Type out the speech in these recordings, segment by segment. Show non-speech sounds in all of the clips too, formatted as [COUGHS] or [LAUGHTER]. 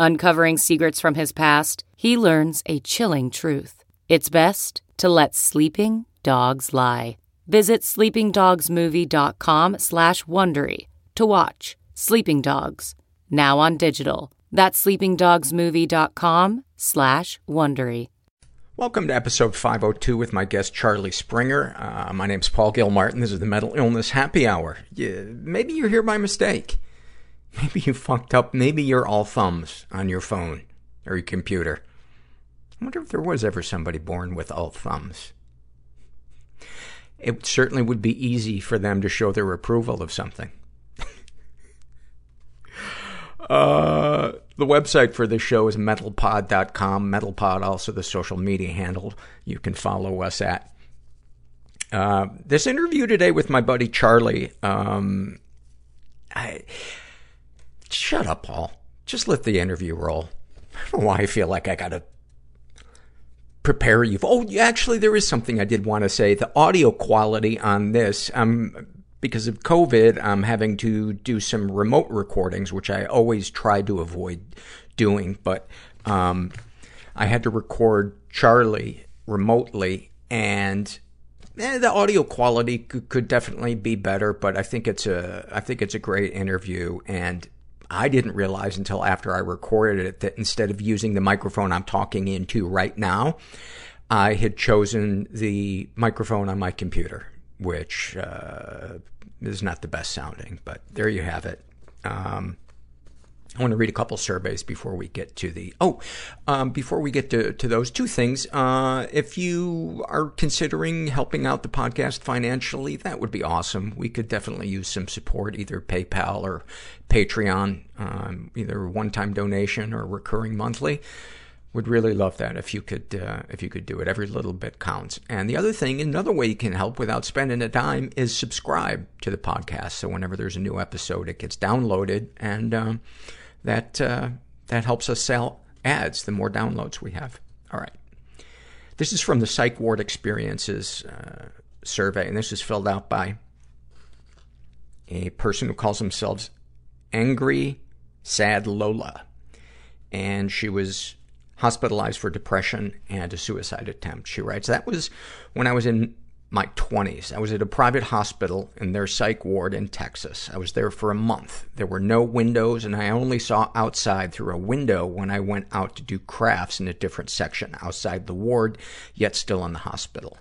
Uncovering secrets from his past, he learns a chilling truth. It's best to let sleeping dogs lie. Visit sleepingdogsmovie.com slash Wondery to watch Sleeping Dogs, now on digital. That's sleepingdogsmovie.com slash Wondery. Welcome to episode 502 with my guest Charlie Springer. Uh, my name's Paul Gilmartin. This is the Mental Illness Happy Hour. You, maybe you're here by mistake. Maybe you fucked up. Maybe you're all thumbs on your phone or your computer. I wonder if there was ever somebody born with all thumbs. It certainly would be easy for them to show their approval of something. [LAUGHS] uh, the website for this show is mentalpod.com. Mentalpod, also the social media handle you can follow us at. Uh, this interview today with my buddy Charlie, um, I, shut up, Paul. Just let the interview roll. I don't know why I feel like I gotta prepare you. Oh, actually, there is something I did want to say. The audio quality on this, um, because of COVID, I'm having to do some remote recordings, which I always try to avoid doing, but, um, I had to record Charlie remotely and eh, the audio quality could, could definitely be better, but I think it's a, I think it's a great interview and I didn't realize until after I recorded it that instead of using the microphone I'm talking into right now, I had chosen the microphone on my computer, which uh, is not the best sounding, but there you have it. Um, I want to read a couple surveys before we get to the, oh, um, before we get to, to those two things, uh, if you are considering helping out the podcast financially, that would be awesome. We could definitely use some support, either PayPal or Patreon, um, either one-time donation or recurring monthly. Would really love that if you could, uh, if you could do it. Every little bit counts. And the other thing, another way you can help without spending a dime is subscribe to the podcast. So whenever there's a new episode, it gets downloaded and, um, that, uh, that helps us sell ads the more downloads we have. All right. This is from the Psych Ward Experiences uh, survey, and this is filled out by a person who calls themselves Angry Sad Lola. And she was hospitalized for depression and a suicide attempt. She writes, That was when I was in my 20s. I was at a private hospital in their psych ward in Texas. I was there for a month. There were no windows, and I only saw outside through a window when I went out to do crafts in a different section outside the ward, yet still in the hospital.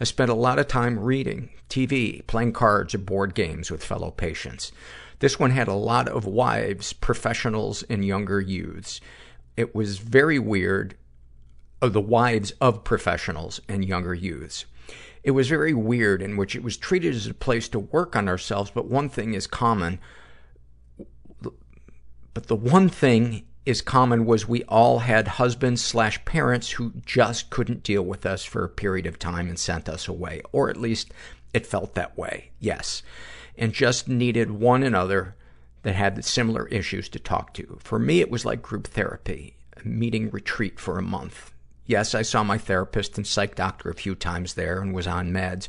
I spent a lot of time reading, TV, playing cards or board games with fellow patients. This one had a lot of wives, professionals, and younger youths. It was very weird, of the wives of professionals and younger youths it was very weird in which it was treated as a place to work on ourselves, but one thing is common. But the one thing is common was we all had husbands slash parents who just couldn't deal with us for a period of time and sent us away. Or at least it felt that way, yes. And just needed one another that had similar issues to talk to. For me, it was like group therapy, a meeting retreat for a month Yes, I saw my therapist and psych doctor a few times there and was on meds.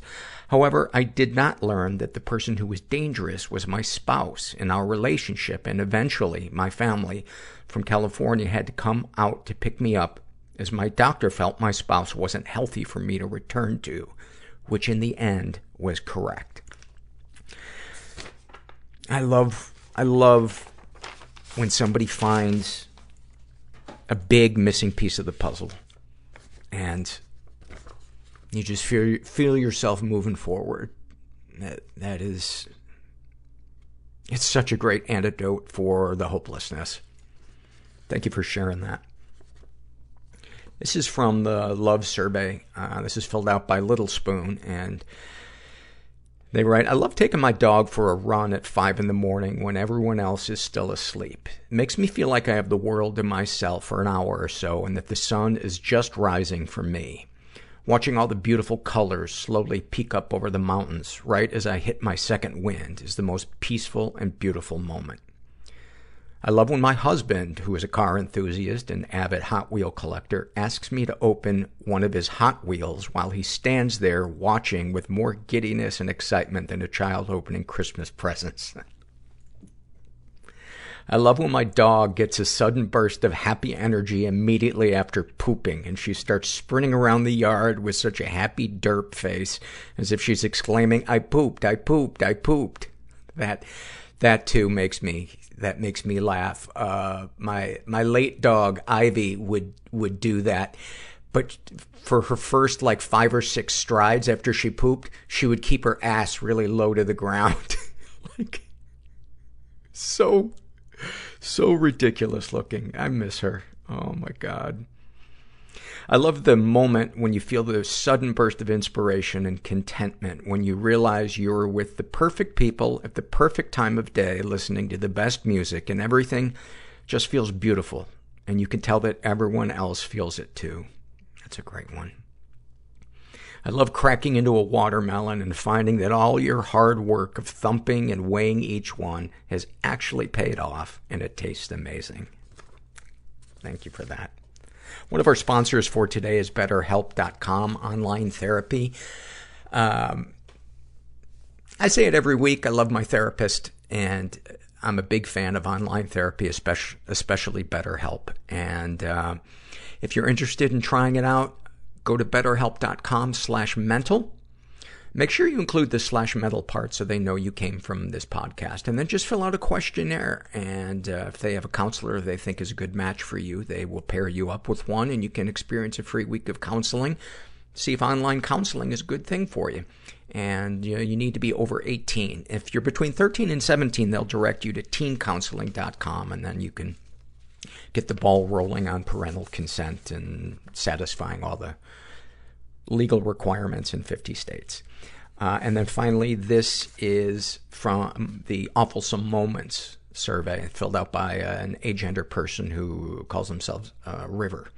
However, I did not learn that the person who was dangerous was my spouse in our relationship and eventually my family from California had to come out to pick me up as my doctor felt my spouse wasn't healthy for me to return to, which in the end was correct. I love, I love when somebody finds a big missing piece of the puzzle and you just feel feel yourself moving forward. That that is it's such a great antidote for the hopelessness. Thank you for sharing that. This is from the Love Survey. Uh, this is filled out by Little Spoon, and they write, I love taking my dog for a run at five in the morning when everyone else is still asleep. It makes me feel like I have the world to myself for an hour or so and that the sun is just rising for me. Watching all the beautiful colors slowly peek up over the mountains right as I hit my second wind is the most peaceful and beautiful moment. I love when my husband, who is a car enthusiast and avid Hot Wheel collector, asks me to open one of his Hot Wheels while he stands there watching with more giddiness and excitement than a child opening Christmas presents. [LAUGHS] I love when my dog gets a sudden burst of happy energy immediately after pooping and she starts sprinting around the yard with such a happy derp face as if she's exclaiming, I pooped, I pooped, I pooped. That, that too makes me that makes me laugh. Uh, my my late dog Ivy would would do that, but for her first like five or six strides after she pooped, she would keep her ass really low to the ground, [LAUGHS] like so so ridiculous looking. I miss her. Oh my god. I love the moment when you feel the sudden burst of inspiration and contentment when you realize you're with the perfect people at the perfect time of day listening to the best music and everything just feels beautiful and you can tell that everyone else feels it too. That's a great one. I love cracking into a watermelon and finding that all your hard work of thumping and weighing each one has actually paid off and it tastes amazing. Thank you for that. One of our sponsors for today is BetterHelp.com, online therapy. Um, I say it every week. I love my therapist, and I'm a big fan of online therapy, especially, especially BetterHelp. And uh, if you're interested in trying it out, go to betterhelp.com slash mental Make sure you include the slash mental part so they know you came from this podcast. And then just fill out a questionnaire. And uh, if they have a counselor they think is a good match for you, they will pair you up with one and you can experience a free week of counseling. See if online counseling is a good thing for you. And you, know, you need to be over 18. If you're between 13 and 17, they'll direct you to teencounseling.com and then you can get the ball rolling on parental consent and satisfying all the legal requirements in 50 states. Uh, and then finally, this is from the Awfulsome Moments survey filled out by uh, an agender person who calls themselves uh, River.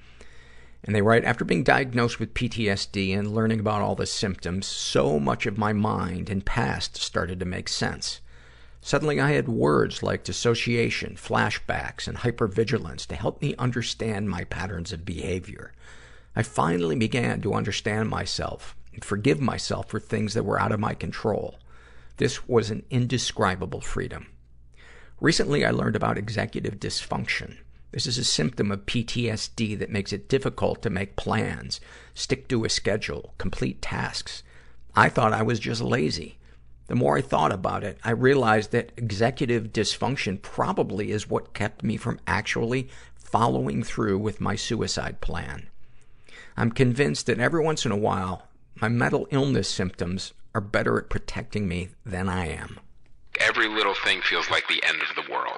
And they write, after being diagnosed with PTSD and learning about all the symptoms, so much of my mind and past started to make sense. Suddenly I had words like dissociation, flashbacks, and hypervigilance to help me understand my patterns of behavior. I finally began to understand myself and forgive myself for things that were out of my control. This was an indescribable freedom. Recently, I learned about executive dysfunction. This is a symptom of PTSD that makes it difficult to make plans, stick to a schedule, complete tasks. I thought I was just lazy. The more I thought about it, I realized that executive dysfunction probably is what kept me from actually following through with my suicide plan. I'm convinced that every once in a while, my mental illness symptoms are better at protecting me than I am. Every little thing feels like the end of the world.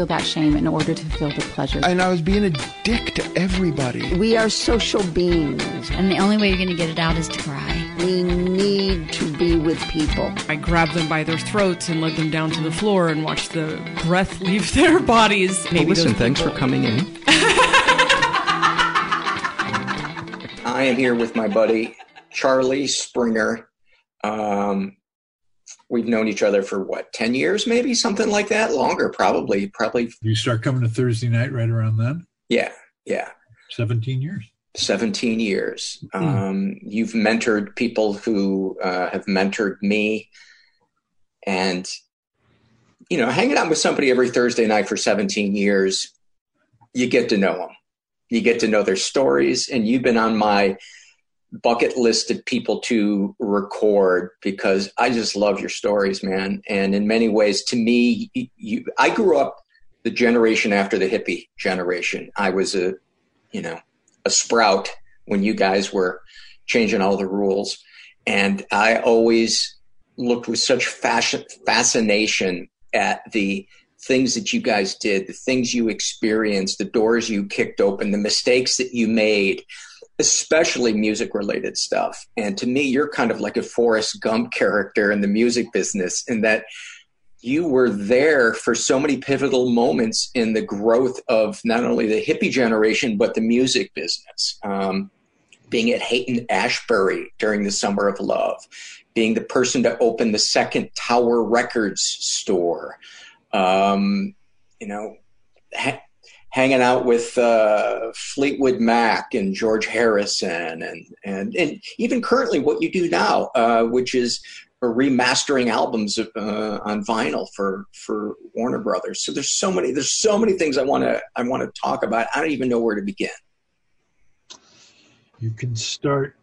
feel that shame in order to feel the pleasure. And I was being a dick to everybody. We are social beings. And the only way you're going to get it out is to cry. We need to be with people. I grabbed them by their throats and led them down to the floor and watched the breath leave [LAUGHS] their bodies. Maybe well, listen, thanks for coming in. I am here with my buddy Charlie Springer. Um, we've known each other for what, 10 years, maybe something like that? Longer, probably. Probably. You start coming to Thursday night right around then? Yeah, yeah. 17 years. 17 years. Mm. Um, you've mentored people who uh, have mentored me. And, you know, hanging out with somebody every Thursday night for 17 years, you get to know them. You get to know their stories. And you've been on my bucket list of people to record because I just love your stories, man. And in many ways, to me, you, I grew up the generation after the hippie generation. I was a, you know, a sprout when you guys were changing all the rules. And I always looked with such fashion, fascination at the things that you guys did, the things you experienced, the doors you kicked open, the mistakes that you made, especially music related stuff. And to me, you're kind of like a Forrest Gump character in the music business in that you were there for so many pivotal moments in the growth of not only the hippie generation, but the music business. Um, being at Haight Ashbury during the Summer of Love, being the person to open the second Tower Records store, um, you know, ha- hanging out with uh, Fleetwood Mac and George Harrison, and and and even currently what you do now, uh, which is remastering albums uh, on vinyl for for Warner Brothers. So there's so many there's so many things I want to I want to talk about. I don't even know where to begin. You can start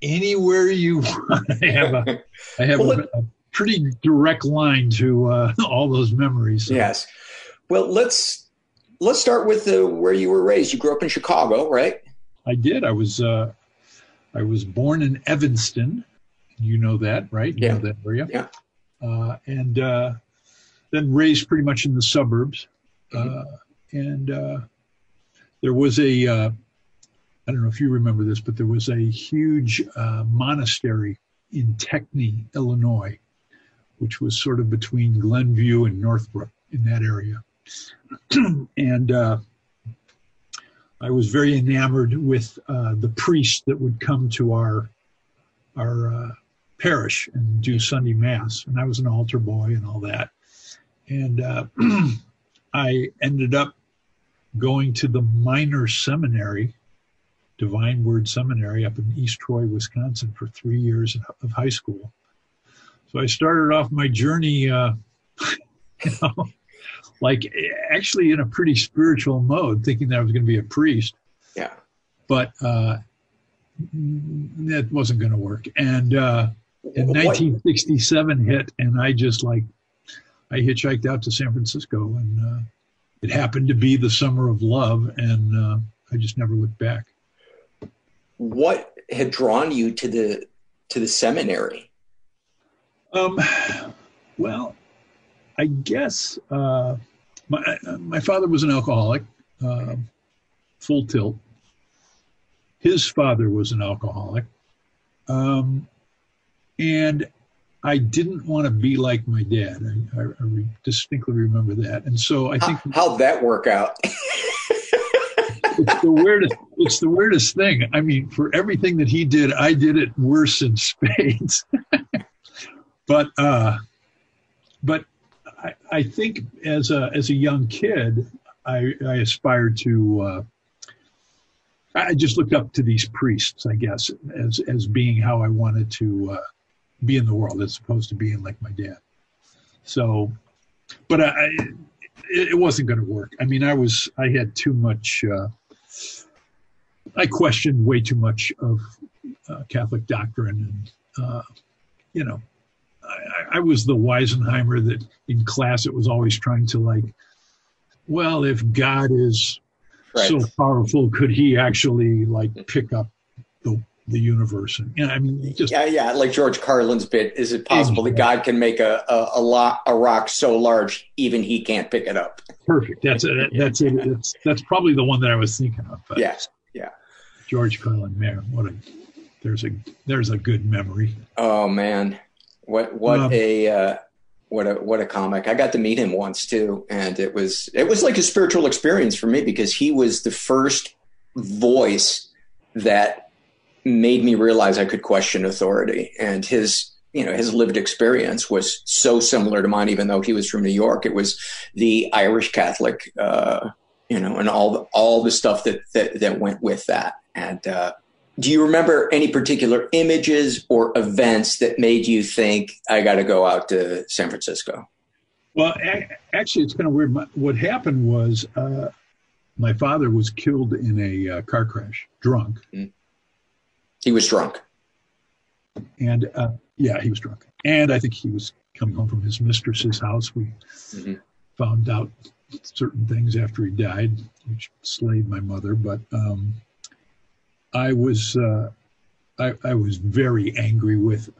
anywhere you [LAUGHS] want. I have a I have well, a, a, pretty direct line to uh, [LAUGHS] all those memories. So. Yes. Well, let's let's start with the, where you were raised. You grew up in Chicago, right? I did. I was uh, I was born in Evanston, you know that, right? You yeah. know that area. Yeah. Uh, and uh, then raised pretty much in the suburbs. Mm-hmm. Uh, and uh, there was a, uh, I don't know if you remember this, but there was a huge uh, monastery in Techny, Illinois, which was sort of between Glenview and Northbrook in that area. [CLEARS THROAT] and I was very enamored with the priest that would come to our our parish and do Sunday Mass. And I was an altar boy and all that. And uh, [CLEARS THROAT] I ended up going to the minor seminary, Divine Word Seminary, up in East Troy, Wisconsin, for three years of high school. So I started off my journey, uh, [LAUGHS] you know, like actually in a pretty spiritual mode, thinking that I was going to be a priest. Yeah. But uh, that wasn't going to work. And uh, and 1967 hit, and I just like I hitchhiked out to San Francisco, and uh, it happened to be the summer of love, and uh, I just never looked back. What had drawn you to the to the seminary? Um, [SIGHS] well, I guess uh, my my father was an alcoholic, uh, full tilt. His father was an alcoholic. Um, and I didn't want to be like my dad. I, I, I distinctly remember that, and so I think How, [LAUGHS] how'd that work out? [LAUGHS] it's the weirdest. It's the weirdest thing. I mean, for everything that he did, I did it worse in [LAUGHS] spades. but uh, but I, I think as a as a young kid, I, I aspired to. Uh, I just looked up to these priests, I guess, as as being how I wanted to uh, be in the world as opposed to being like my dad. So, but I, it, it wasn't going to work. I mean, I was, I had too much, uh, I questioned way too much of uh, Catholic doctrine. And, uh, you know, I, I was the Weisenheimer that in class it was always trying to like, well, if God is right. so powerful, could he actually like pick up the the universe. And, and I mean, just yeah, yeah, like George Carlin's bit. Is it possible that God can make a a, a, lo- a rock so large even he can't pick it up? Perfect. That's it. That's it. That's that's probably the one that I was thinking of. But yeah, yeah. George Carlin, man, what a there's a there's a good memory. Oh man, what what um, a uh, what a what a comic! I got to meet him once too, and it was it was like a spiritual experience for me because he was the first voice that made me realize I could question authority, and his you know his lived experience was so similar to mine. Even though he was from New York, it was the Irish Catholic, uh, you know, and all the, all the stuff that that that went with that, and. Uh, do you remember any particular images or events that made you think I got to go out to San Francisco? Well, actually, it's kind of weird. What happened was uh, my father was killed in a uh, car crash, drunk. Mm. He was drunk. And uh, yeah, he was drunk. And I think he was coming home from his mistress's house. We mm-hmm. found out certain things after he died, which slayed my mother. But um, I was uh, I, I, was very angry with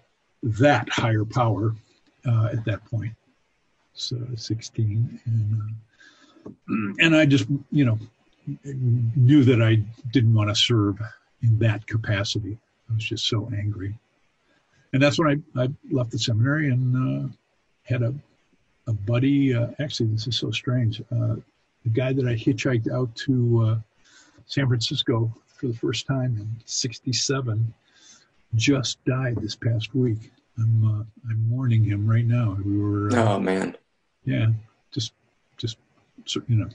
that higher power uh, at that point. So 16, and uh, and I just you know knew that I didn't want to serve in that capacity. I was just so angry, and that's when I, I left the seminary and uh, had a a buddy. Uh, actually, this is so strange. Uh, the guy that I hitchhiked out to San Francisco for the first time in 67 just died this past week. I'm uh, I'm mourning him right now. We were uh, oh man, yeah, just just you know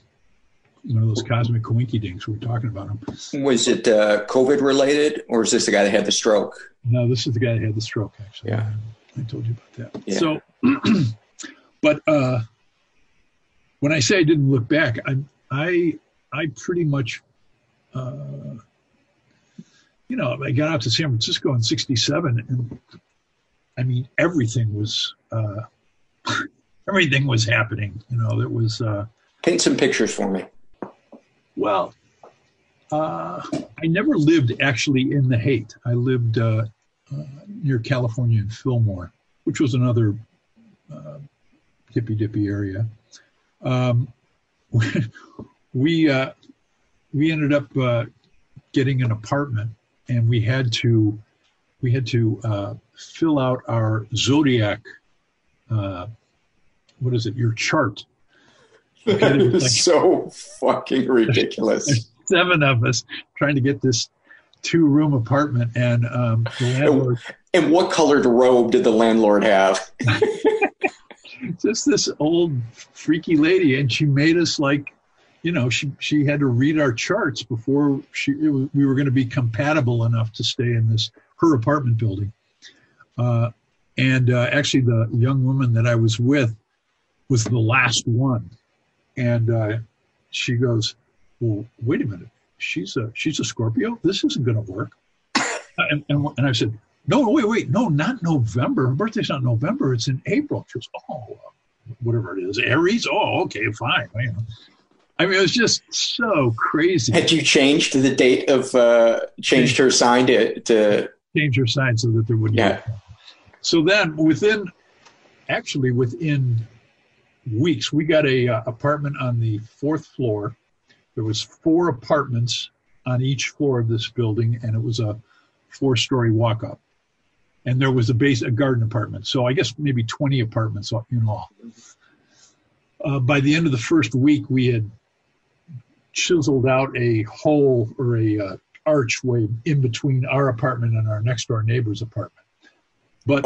one of those cosmic coinkydinks we were talking about him. Was it uh, COVID related, or is this the guy that had the stroke? No, this is the guy that had the stroke. Actually, yeah, I told you about that. Yeah. So, [CLEARS THROAT] but uh, when I say I didn't look back, I I I pretty much uh, you know, I got out to San Francisco in '67, and I mean, everything was uh, [LAUGHS] everything was happening. You know, there was. Uh, Paint some pictures for me. Well, uh, I never lived actually in the Haight. I lived uh, uh, near California in Fillmore, which was another uh, hippy dippy area. Um, [LAUGHS] we uh, we ended up uh, getting an apartment and we had to we had to uh, fill out our zodiac. Uh, what is it? Your chart. [LAUGHS] Okay, like, so fucking ridiculous. Seven of us trying to get this two room apartment, and um, the landlord. And what colored robe did the landlord have? [LAUGHS] Just this old freaky lady, and she made us like you know, she she had to read our charts before she we were going to be compatible enough to stay in this her apartment building. Uh, and uh, actually, the young woman that I was with was the last one, and uh, she goes, "Well, wait a minute, she's a she's a Scorpio. This isn't going to work." [COUGHS] and, and and I said, "No, wait, wait, no, not November. Her birthday's not November. It's in April." She goes, "Oh, whatever it is, Aries. Oh, okay, fine." I mean, it was just so crazy. Had you changed the date of uh, changed her sign to, to change her sign so that there wouldn't? yeah. Be. So then, within actually within weeks, we got a uh, apartment on the fourth floor. There was four apartments on each floor of this building, and it was a four-story walk-up. And there was a base, a garden apartment. So I guess maybe 20 apartments in all. Uh, by the end of the first week, we had chiseled out a hole or a uh, archway in between our apartment and our next door neighbor's apartment. But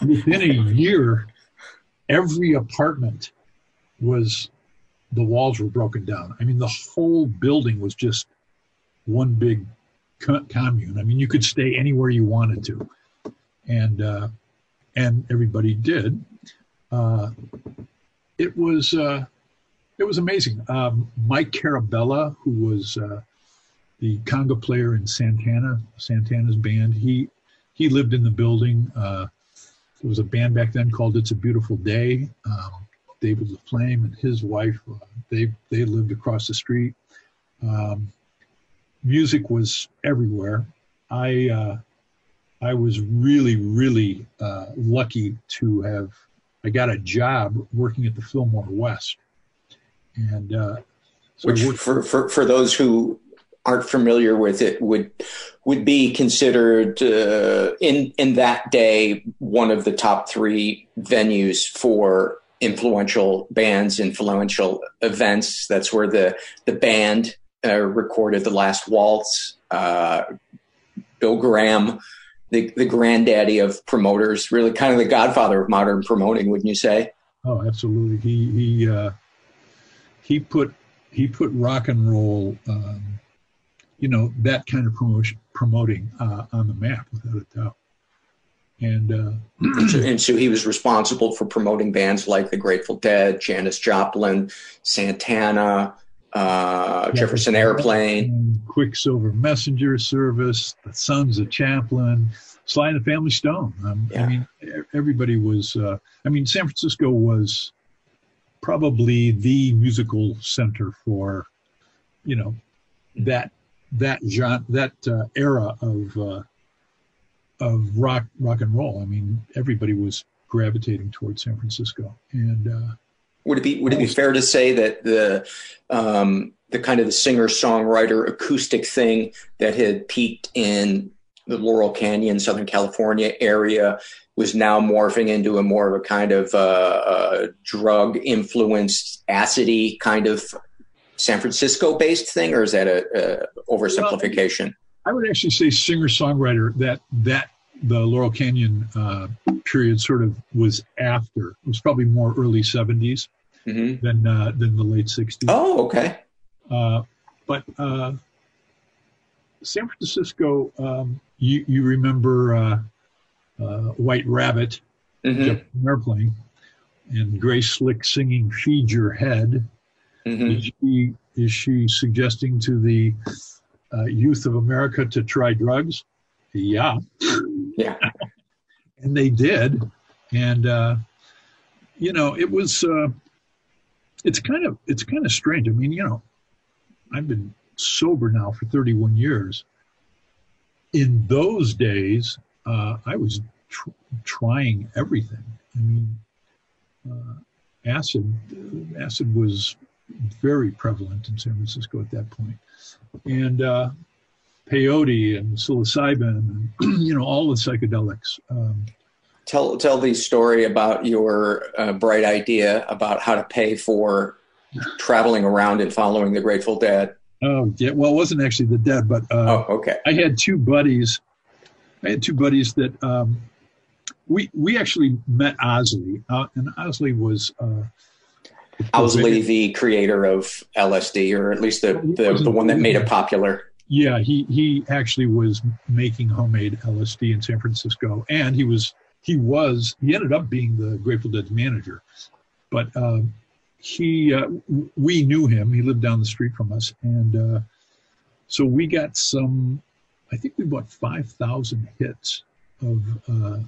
within a year, every apartment was the walls were broken down. I mean, the whole building was just one big commune. I mean, you could stay anywhere you wanted to, and uh, and everybody did. Uh, it was uh, it was amazing. Um, Mike Carabello, who was uh, the conga player in Santana, Santana's band, he he lived in the building. Uh, there was a band back then called "It's a Beautiful Day." Um, David LaFlamme and his wife, uh, they they lived across the street. Um, music was everywhere, I uh, I was really really uh, lucky to have I got a job working at the Fillmore West, and uh, so which for, for for those who aren't familiar with it would would be considered uh, in in that day one of the top three venues for influential bands, influential events. That's where the the band uh, recorded the last waltz. Uh, Bill Graham, the the granddaddy of promoters, really kind of the godfather of modern promoting, wouldn't you say? Oh, absolutely. He he uh, he put he put rock and roll. Um, you know that kind of promotion promoting uh, on the map without a doubt and uh, and so he was responsible for promoting bands like the Grateful Dead, Janis Joplin, Santana, uh, Jefferson Airplane, Quicksilver Messenger Service, the Sons of Champlin, Sly and the Family Stone. Um, yeah. I mean, everybody was. Uh, I mean, San Francisco was probably the musical center for, you know, that that genre, that uh, era of uh, of rock rock and roll. I mean, everybody was gravitating towards San Francisco. And uh, would it be would it be fair to say that the um, the kind of the singer songwriter acoustic thing that had peaked in the Laurel Canyon, Southern California area was now morphing into a more of a kind of uh, uh, drug influenced acidy kind of San Francisco based thing, or is that a, a oversimplification? Well, I would actually say singer songwriter that that the Laurel Canyon uh, period sort of was after. It was probably more early 70s mm-hmm. than uh, than the late 60s. Oh, okay. Uh, but uh, San Francisco, um, you you remember uh, uh, White Rabbit, mm-hmm. airplane, and Grace Slick singing "Feed Your Head." Mm-hmm. Is she is she suggesting to the uh, youth of America to try drugs? Yeah. Yeah. [LAUGHS] and they did. And, uh, you know, it was, uh, it's kind of, it's kind of strange. I mean, you know, I've been sober now for 31 years. In those days, uh, I was tr- trying everything. I mean, uh, acid, acid was very prevalent in San Francisco at that. And uh, peyote and psilocybin, and, [CLEARS THROAT] you know, all the psychedelics. Um, tell tell the story about your uh, bright idea about how to pay for traveling around and following the Grateful Dead. Oh yeah, well, it wasn't actually the Dead, but uh, oh, okay. I had two buddies. I had two buddies that um, we we actually met Owsley, uh, and Owsley was. Uh, Owsley, the creator of LSD, or at least the, the, the one that made it popular. Yeah, he he actually was making homemade LSD in San Francisco, and he was he was he ended up being the Grateful Dead's manager, but uh, he uh, we knew him. He lived down the street from us, and uh, so we got some. I think we bought five thousand hits of uh,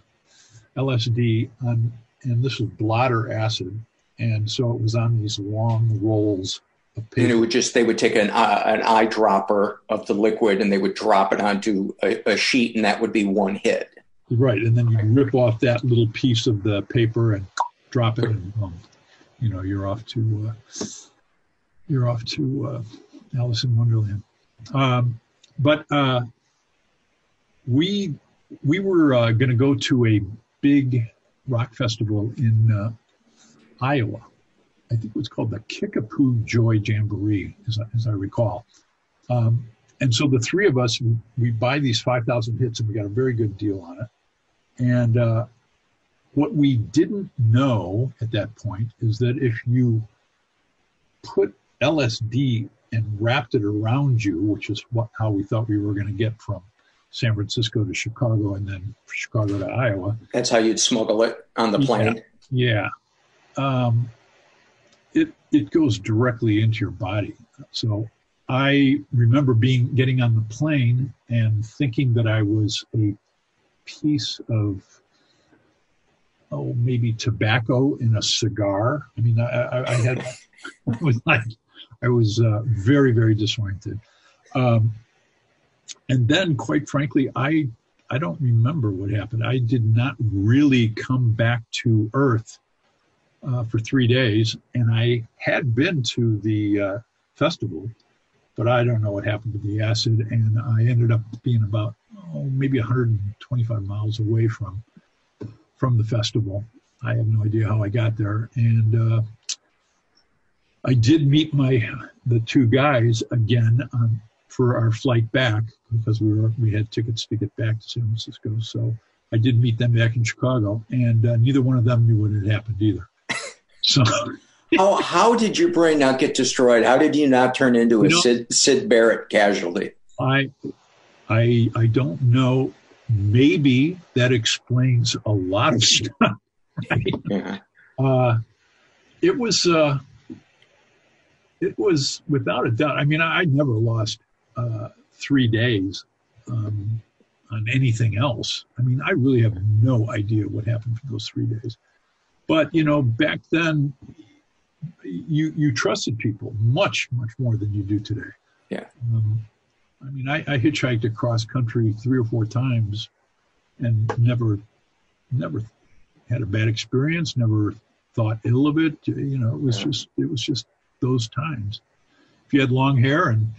LSD on, and this was blotter acid, and so it was on these long rolls and it would just they would take an uh, an eyedropper of the liquid and they would drop it onto a, a, sheet and that would be one hit. Right, and then you rip off that little piece of the paper and drop it, and um, you know you're off to uh, you're off to uh, Alice in Wonderland. Um, but uh, we we were uh, going to go to a big rock festival in uh, Iowa I think it was called the Kickapoo Joy Jamboree, as I, as I recall. Um, and so the three of us, we buy these 5,000 hits and we got a very good deal on it. And uh, what we didn't know at that point is that if you put LSD and wrapped it around you, which is what, how we thought we were going to get from San Francisco to Chicago and then Chicago to Iowa. That's how you'd smuggle it on the plane. Yeah. yeah. Um, it it goes directly into your body. So I remember being getting on the plane and thinking that I was a piece of oh maybe tobacco in a cigar. I mean, I, I, I had [LAUGHS] I was like I was uh, very very disoriented. Um, and then, quite frankly, I I don't remember what happened. I did not really come back to Earth uh, for three days, and I had been to the uh, festival, but I don't know what happened to the acid, and I ended up being about oh, maybe 125 miles away from from the festival. I have no idea how I got there, and uh, I did meet my the two guys again on, for our flight back because we were we had tickets to get back to San Francisco. So I did meet them back in Chicago, and uh, neither one of them knew what had happened either. [LAUGHS] So. how how did your brain not get destroyed? How did you not turn into a you know, Sid, Syd Barrett casualty? I I I don't know. Maybe that explains a lot of stuff. yeah. [LAUGHS] uh, it was uh, it was without a doubt. I mean, I, I never lost uh, three days um, on anything else. I mean, I really have no idea what happened for those three days. But you know, back then, you you trusted people much much more than you do today. Yeah. Um, I mean, I, I hitchhiked across country three or four times, and never never had a bad experience. Never thought ill of it. You know, it was yeah. just it was just those times. If you had long hair and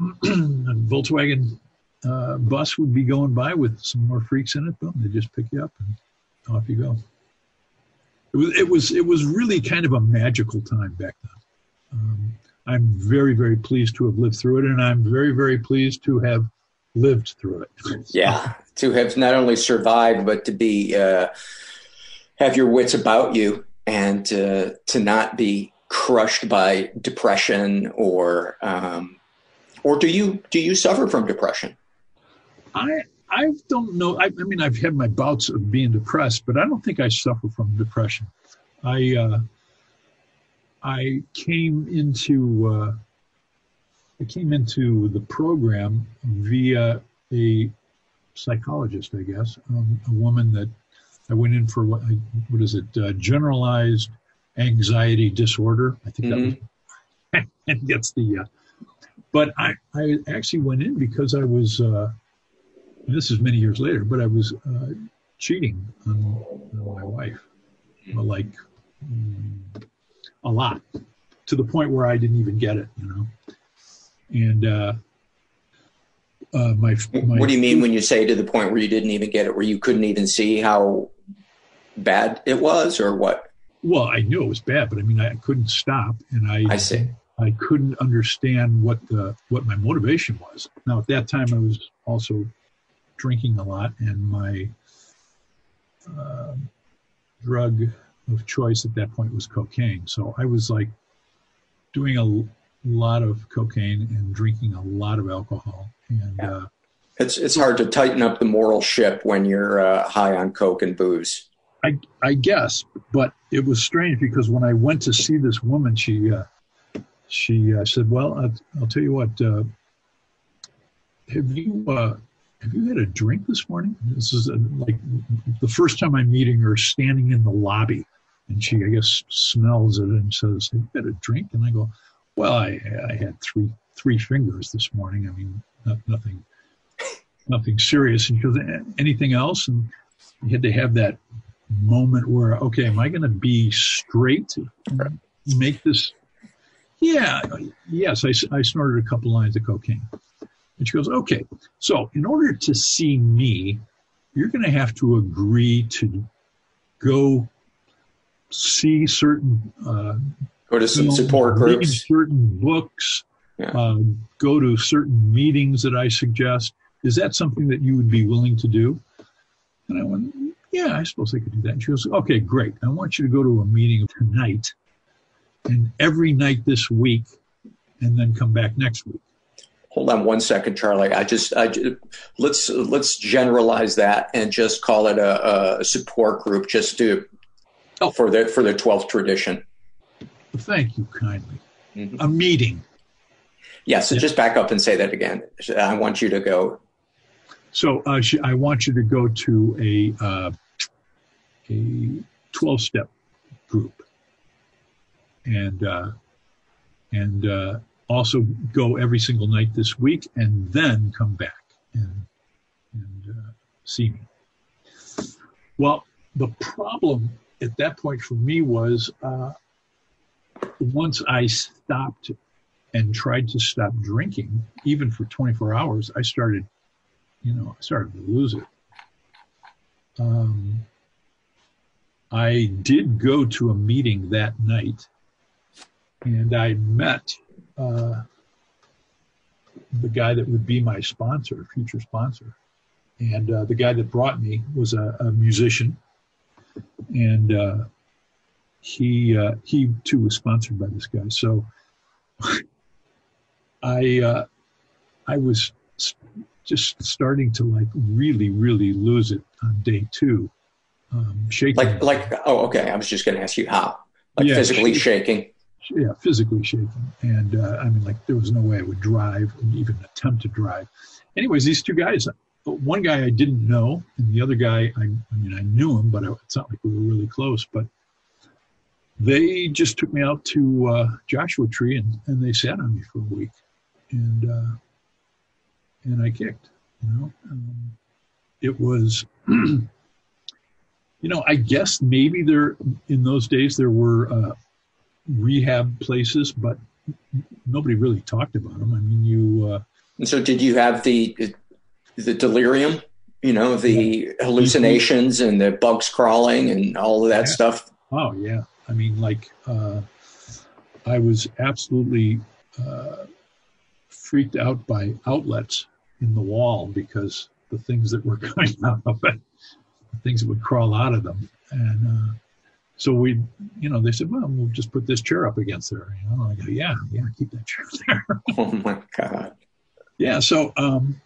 Volkswagen uh, bus would be going by with some more freaks in it, boom, they just pick you up and off you go. It was it was it was really kind of a magical time back then. Um, I'm very very pleased to have lived through it, and I'm very very pleased to have lived through it. yeah, to have not only survived but to be uh, have your wits about you and uh, to not be crushed by depression or um, or do you do you suffer from depression? I I don't know. I, I, mean, I've had my bouts of being depressed, but I don't think I suffer from depression. I uh, I came into uh, I came into the program via a psychologist, I guess, um, a woman that I went in for what what is it? Uh, generalized anxiety disorder. I think mm-hmm. that was [LAUGHS] and gets the. Uh, but I I actually went in because I was. Uh, this is many years later, but I was uh, cheating on, on, my wife, like mm, a lot, to the point where I didn't even get it, you know. And uh, uh, my, my, what do you mean when you say to the point where you didn't even get it, where you couldn't even see how bad it was, or what? Well, I knew it was bad, but I mean, I couldn't stop, and I I see. I couldn't understand what the what my motivation was. Now, at that time, I was also drinking a lot, and my uh, drug of choice at that point was cocaine. So I was like doing a lot of cocaine and drinking a lot of alcohol. And yeah. uh, it's it's hard to tighten up the moral ship when you're uh, high on coke and booze. I I guess, but it was strange because when I went to see this woman, she uh, she uh, said, "Well, I'll, I'll, tell you what. Uh, have you uh, have you had a drink this morning? This is a, like the first time I'm meeting her standing in the lobby. And she, I guess, smells it and says, Have you had a drink? And I go, Well, I, I had three three fingers this morning. I mean, not, nothing nothing serious. And she goes, Anything else? And you had to have that moment where, okay, am I going to be straight make this? Yeah, yes, I, I snorted a couple lines of cocaine. And she goes, okay, so in order to see me, you're going to have to agree to go see certain uh, go to some support groups, certain books, yeah. uh, go to certain meetings that I suggest. Is that something that you would be willing to do? And I went, yeah, I suppose I could do that. And she goes, okay, great. I want you to go to a meeting tonight and every night this week, and then come back next week hold on one second, Charlie. I just, I let's let's generalize that and just call it a, a support group, just to oh. for the for the twelfth tradition. Thank you kindly. Mm-hmm. A meeting. Yeah. So just back up and say that again. I want you to go. So uh, I want you to go to a uh, a twelve step group, and uh, and uh, also go every single night this week and then come back and, and uh, see me. Well, the problem at that point for me was uh, once I stopped and tried to stop drinking, even for 24 hours, I started, you know, I started to lose it. Um, I did go to a meeting that night and I met uh, the guy that would be my sponsor, future sponsor. And uh, the guy that brought me was a, a musician, and uh, he uh, he too was sponsored by this guy. So [LAUGHS] I uh, I was just starting to like really really lose it on day two, um, shaking. Like like oh okay, I was just going to ask you how like Yeah, physically shaking. shaking. Yeah, physically shaking. And uh, I mean, like, there was no way I would drive and even attempt to drive. Anyways, these two guys, one guy I didn't know, and the other guy, I, I mean, I knew him, but it's not like we were really close. But they just took me out to uh, Joshua Tree and, and they sat on me for a week. And, uh, and I kicked, you know. Um, it was, [CLEARS THROAT] you know, I guess maybe there, in those days, there were, uh, rehab places, but nobody really talked about them. I mean, you. Uh, And so, did you have the the delirium? You know, the hallucinations and the bugs crawling and all of that Yeah. stuff. oh yeah, I mean, like uh, I was absolutely uh, freaked out by outlets in the wall because the things that were [LAUGHS] coming out of it, the things that would crawl out of them, and. So we, you know, they said, well, we'll just put this chair up against there. You know, I go, yeah, yeah, keep that chair [LAUGHS] there. Oh my god! yeah so um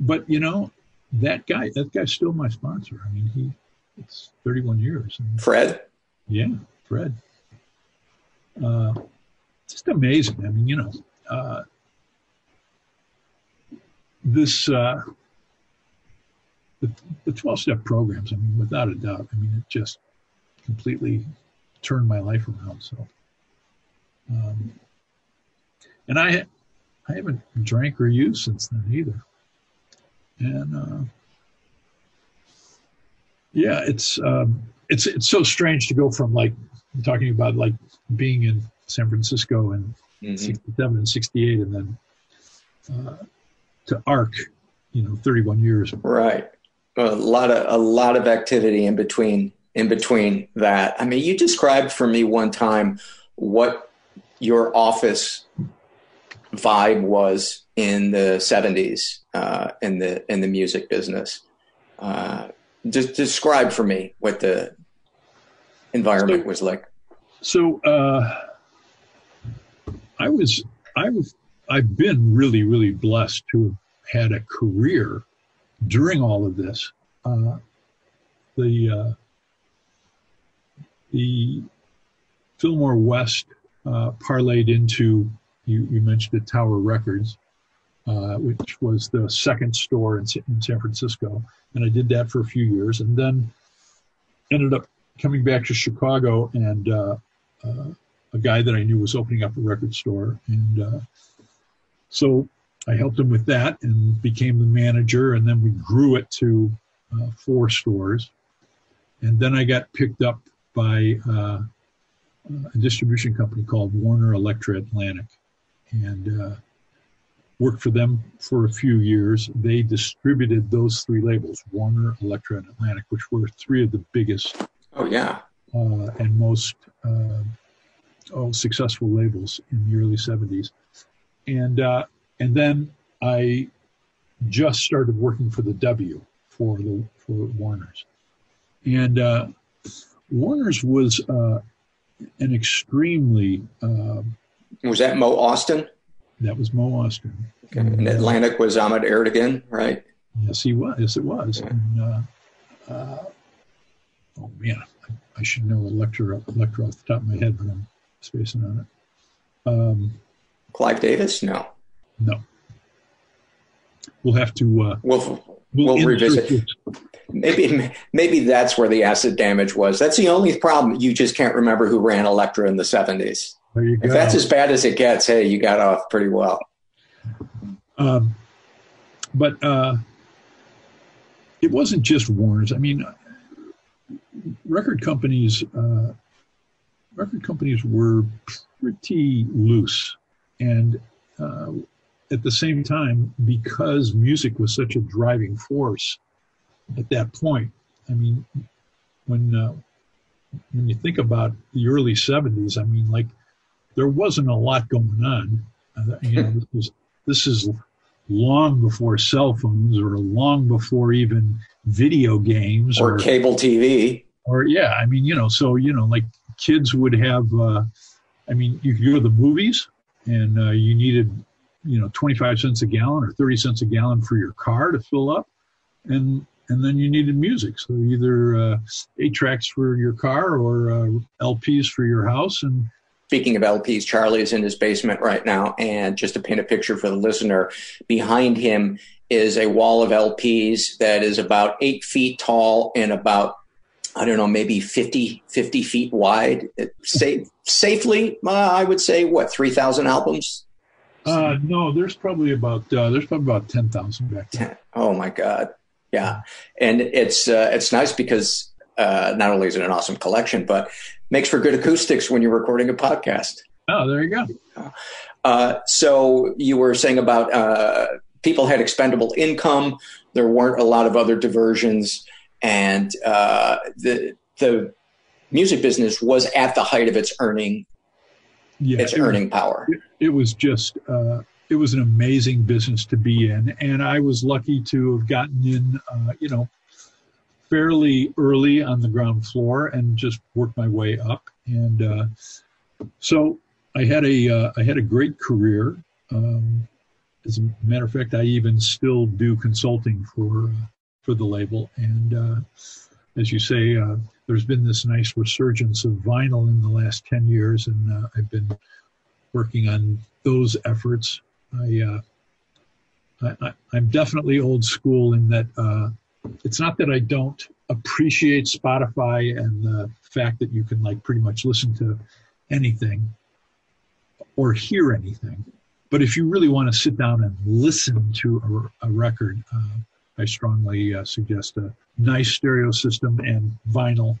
but you know that guy that guy's still my sponsor i mean he it's 31 years Fred, yeah fred uh just amazing i mean you know uh this uh the, the 12 step programs i mean without a doubt i mean it just completely turned my life around so um and i I haven't drank or used since then either. And uh, yeah, it's um, it's it's so strange to go from like talking about like being in San Francisco in Mhm. '67 and '68, and then uh, to ARC, you know, 31 years. right? A lot of a lot of activity in between in between that. I mean, you described for me one time what your office vibe was in the 70s uh, in the in the music business. Uh, just describe for me what the environment was like. So uh, I was I was I've been really really blessed to have had a career during all of this. Uh, the uh, the Fillmore West uh, parlayed into you, you mentioned it, Tower Records, uh, which was the second store in, in San Francisco, and I did that for a few years, and then ended up coming back to Chicago, and uh, uh, a guy that I knew was opening up a record store, and uh, so I helped him with that and became the manager, and then we grew it to uh, four stores, and then I got picked up by uh, a distribution company called Warner Elektra Atlantic, and uh, worked for them for a few years. They distributed those three labels, Warner, Elektra, and Atlantic, which were three of the biggest Oh yeah, uh, and most uh, oh, successful labels in the early 70s. And, uh, and then I just started working for the W for the for Warner's. And uh, Warner's was uh, an extremely uh, was that Mo Ostin? that was Mo Ostin. Okay. And Atlantic was Ahmet Ertegun, right? Yes, he was. Yes, it was. And, uh, uh, oh man, I, I should know Elektra, Elektra off the top of my head, but I'm spacing on it. Um, Clive Davis? No. No, we'll have to. Uh, We'll we'll insert revisit. Maybe maybe that's where the acid damage was. That's the only problem. You just can't remember who ran Elektra in the seventies. There you go. If that's as bad as it gets, hey, you got off pretty well. Um, but uh, it wasn't just Warner's. I mean, record companies, uh, record companies were pretty loose, and uh, at the same time, because music was such a driving force at that point. I mean, when uh, when you think about the early '70s, I mean, like there wasn't a lot going on. Uh, you know, this is, this is long before cell phones or long before even video games or, or cable TV. Or yeah, I mean, you know, so you know, like kids would have. Uh, I mean, you could go to the movies, and uh, you needed, you know, twenty five cents a gallon or thirty cents a gallon for your car to fill up, and and then you needed music. So either uh, eight tracks for your car or uh, LPs for your house, and Speaking of LPs, Charlie is in his basement right now. And just to paint a picture for the listener, behind him is a wall of LPs that is about eight feet tall and about, I don't know, maybe 50, 50 feet wide. Safe, safely, uh, I would say, what, 3,000 albums? Uh, no, there's probably about uh, there's probably about ten thousand back there. Oh my god, yeah, and it's uh, it's nice because uh, not only is it an awesome collection, but makes for good acoustics when you're recording a podcast. Oh, there you go. Uh, so you were saying about uh, people had expendable income. There weren't a lot of other diversions, and uh, the the music business was at the height of its earning yeah, its it earning was, power. It, it was just uh, it was an amazing business to be in, and I was lucky to have gotten in. Uh, you know, fairly early on the ground floor and just worked my way up. And uh, so I had a uh, I had a great career. Um, as a matter of fact, I even still do consulting for uh, for the label. And uh, as you say, uh, there's been this nice resurgence of vinyl in the last ten years, and uh, I've been working on those efforts. I, I am definitely old school in that it's not that I don't appreciate Spotify and the fact that you can like pretty much listen to anything or hear anything. But if you really want to sit down and listen to a, a record, uh, I strongly uh, suggest a nice stereo system and vinyl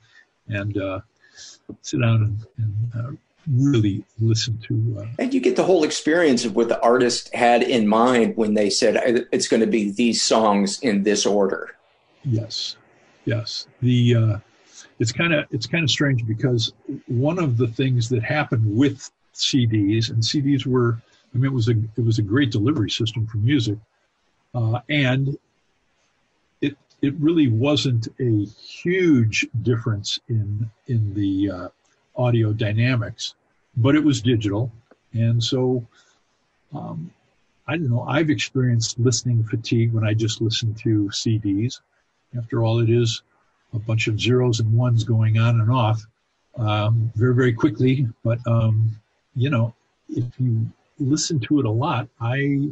and uh, sit down and, and uh, really listen to. Uh, and you get the whole experience of what the artist had in mind when they said it's going to be these songs in this order. Yes, yes. The uh, it's kind of it's kind of strange because one of the things that happened with CDs and CDs were I mean it was a it was a great delivery system for music, uh, and it really wasn't a huge difference in in the uh, audio dynamics, but it was digital, and so. Um, I don't know. I've experienced listening fatigue when I just listen to CDs. After all, it is a bunch of zeros and ones going on and off um, very, very quickly. But, um, you know, if you listen to it a lot, I,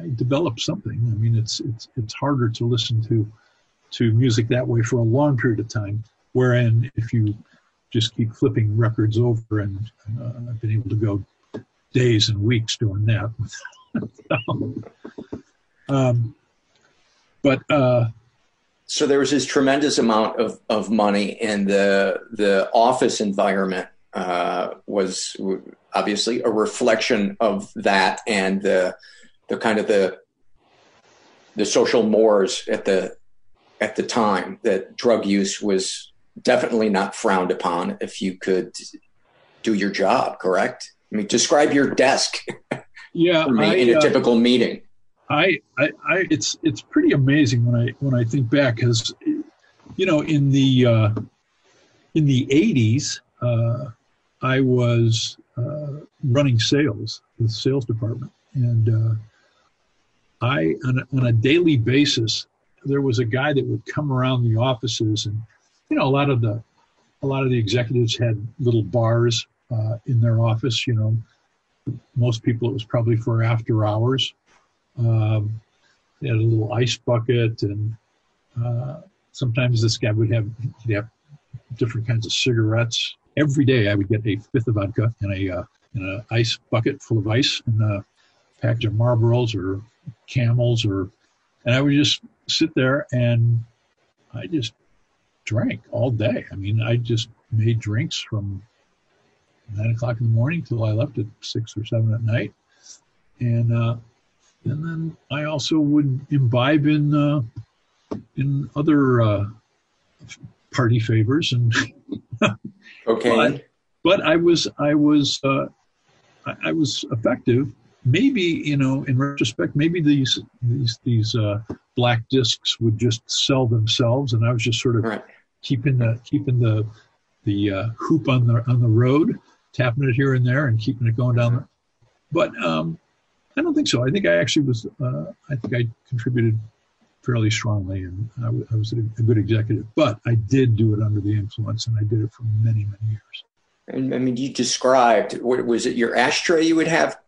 I develop something. I mean, it's, it's, it's harder to listen to, to music that way for a long period of time. Wherein if you just keep flipping records over and uh, I've been able to go days and weeks doing that. [LAUGHS] um, but, uh, so there was this tremendous amount of, of money and the the office environment uh, was obviously a reflection of that and the the kind of the the social mores at the at the time that drug use was definitely not frowned upon if you could do your job correct? I mean describe your desk [LAUGHS] yeah me I, in a uh, typical meeting. I, I, I, it's it's pretty amazing when I when I think back because, you know, in the uh, in the '80s, uh, I was uh, running sales, the sales department, and uh, I on a, on a daily basis, there was a guy that would come around the offices, and you know, a lot of the a lot of the executives had little bars uh, in their office. You know, most people it was probably for after hours um, they had a little ice bucket, and uh, sometimes this guy would have, he'd have different kinds of cigarettes. every day I would get a fifth of vodka in a uh, in an ice bucket full of ice and a package of Marlboros or Camels or, and I would just sit there and I just drank all day. I mean, I just made drinks from nine o'clock in the morning till I left at six or seven at night, and uh, and then I also would imbibe in uh, in other uh, party favors and [LAUGHS] okay But, but, I was I was uh, I, I, was effective. Maybe you know, in retrospect, maybe these these these uh, black discs would just sell themselves, and I was just sort of right. keeping the keeping the the uh, hoop on the on the road, tapping it here and there, and keeping it going down. There. But um, I don't think so. I think I actually was. Uh, I think I contributed fairly strongly, and I, w- I was a, a, good executive. But I did do it under the influence, and I did it for many, many years. And I mean, you described what was it? Your ashtray you would have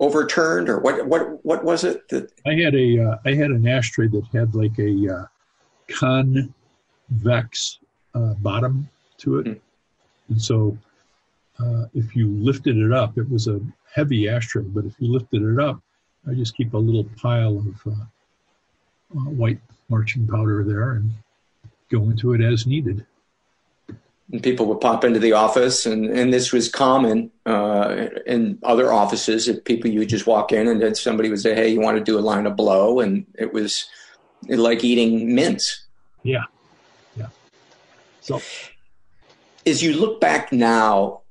overturned, or what? What? What was it? That I had a uh, I had an ashtray that had like a uh, convex uh, bottom to it, mm. and so uh, if you lifted it up, it was a heavy ashtray. But if you lifted it up, I just keep a little pile of uh, uh, white marching powder there and go into it as needed. And people would pop into the office, and, and this was common uh, in other offices. If people you would just walk in, and then somebody would say, "Hey, you want to do a line of blow?" and it was like eating mints. Yeah, yeah. So, as you look back now,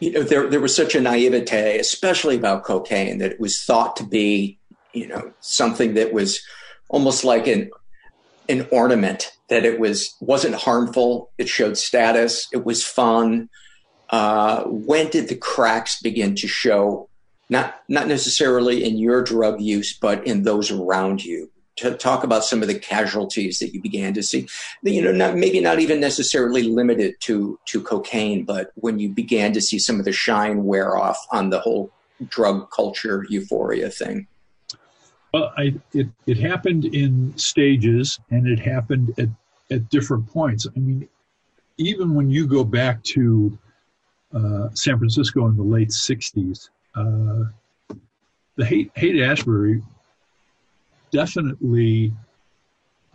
you know there there was such a naivete, especially about cocaine, that it was thought to be you know something that was almost like an an ornament that it was wasn't harmful. It showed status. It was fun. Uh, when did the cracks begin to show? Not not necessarily in your drug use but in those around you. To talk about some of the casualties that you began to see. You know not maybe not even necessarily limited to to cocaine but when you began to see some of the shine wear off on the whole drug culture euphoria thing well, I, it, it happened in stages and it happened at, at different points. I mean, even when you go back to uh, San Francisco in the late 60s, uh, the Haight, Haight Ashbury definitely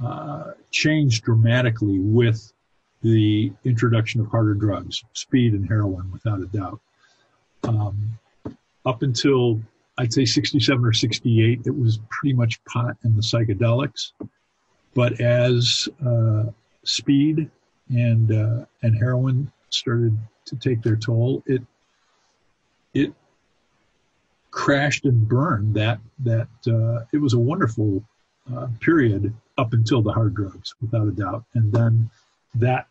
uh, changed dramatically with the introduction of harder drugs, speed and heroin, without a doubt. Um, up until I'd say 67 or 68, it was pretty much pot and the psychedelics. But as uh, speed and uh, and heroin started to take their toll, it it crashed and burned. That that uh, it was a wonderful uh, period up until the hard drugs, without a doubt, and then that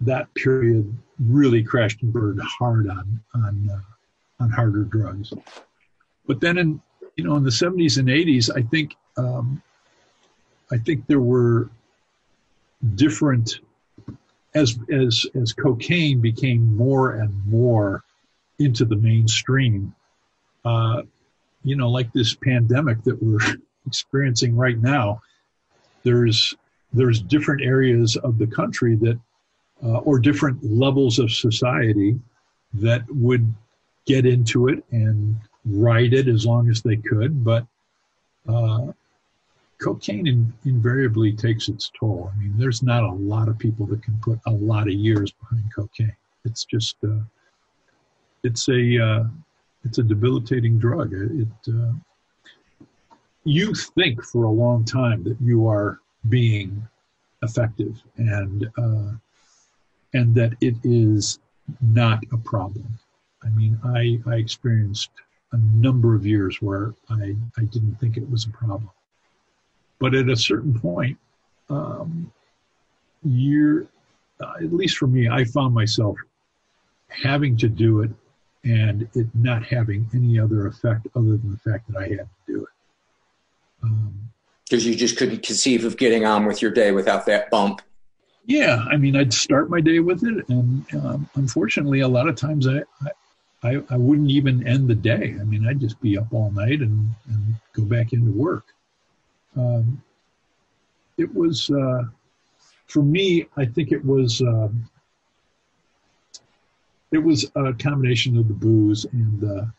that period really crashed and burned hard on on uh, on harder drugs. But then in you know in the 70s and 80s, I think um, I think there were different as as as cocaine became more and more into the mainstream. Uh, you know, like this pandemic that we're [LAUGHS] experiencing right now, there's there's different areas of the country that uh, or different levels of society that would get into it and ride it as long as they could, but uh, cocaine in, invariably takes its toll. I mean, there's not a lot of people that can put a lot of years behind cocaine. It's just, uh, it's a, uh, it's a debilitating drug. It, uh, you think for a long time that you are being effective and uh, and that it is not a problem. I mean, I I experienced a number of years where I, I didn't think it was a problem. But at a certain point, um, you're, uh, at least for me, I found myself having to do it and it not having any other effect other than the fact that I had to do it. Because um, you just couldn't conceive of getting on with your day without that bump. Yeah, I mean, I'd start my day with it, and um, unfortunately, a lot of times I, I, I, I wouldn't even end the day. I mean, I'd just be up all night and, and go back into work. Um, it was, uh, for me, I think it was um, it was a combination of the booze and the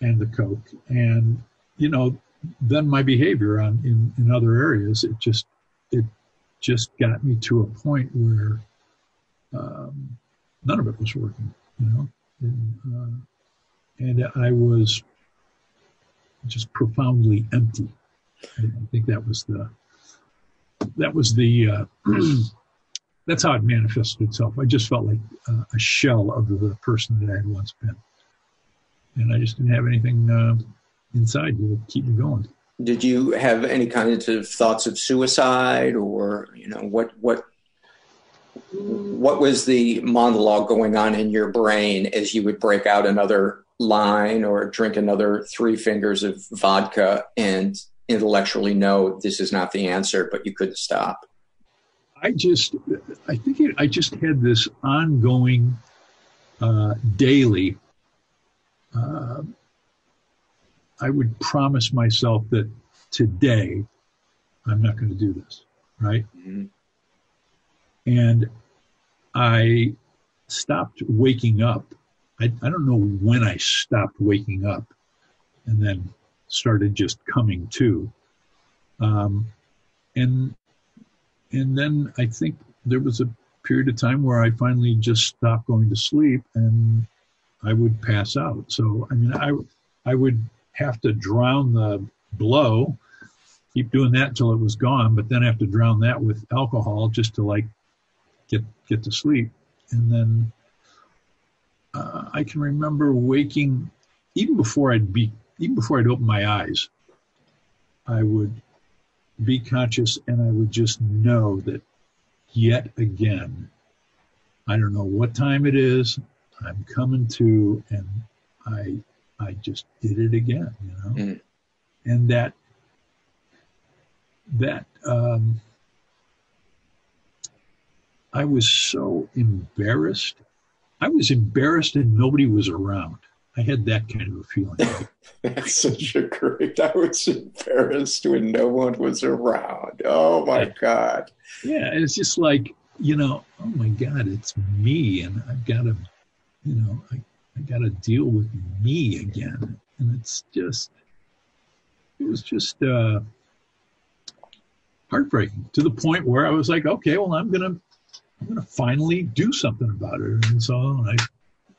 and the coke, and you know, then my behavior on in, in other areas, it just it just got me to a point where um, none of it was working, you know, and, uh, and I was just profoundly empty. I think that was the that was the uh, [CLEARS THROAT] that's how it manifested itself. I just felt like uh, a shell of the person that I had once been, and I just didn't have anything uh, inside to keep me going. Did you have any kinds of thoughts of suicide, or you know what what what was the monologue going on in your brain as you would break out another line or drink another three fingers of vodka and intellectually know this is not the answer, but you couldn't stop? I just, I think it, I just had this ongoing, uh, daily. Uh, I would promise myself that today I'm not going to do this, right? Mm-hmm. And I stopped waking up. I, I don't know when I stopped waking up and then started just coming to. Um, and and then I think there was a period of time where I finally just stopped going to sleep and I would pass out. So I mean I I would have to drown the blow, keep doing that until it was gone, but then have to drown that with alcohol just to like get get to sleep. And then uh, I can remember waking even before I'd be even before I'd open my eyes, I would be conscious and I would just know that yet again, I don't know what time it is, I'm coming to and I I just did it again, you know. Mm. And that that um I was so embarrassed. I was embarrassed and nobody was around. I had that kind of a feeling. [LAUGHS] That's such a great. I was embarrassed when no one was around. Oh my god. Yeah, it's just like you know. Oh my god, it's me, and I've got to, you know, I I got to deal with me again, and it's just, it was just uh, heartbreaking to the point where I was like, okay, well, I'm gonna, I'm gonna finally do something about it, and so I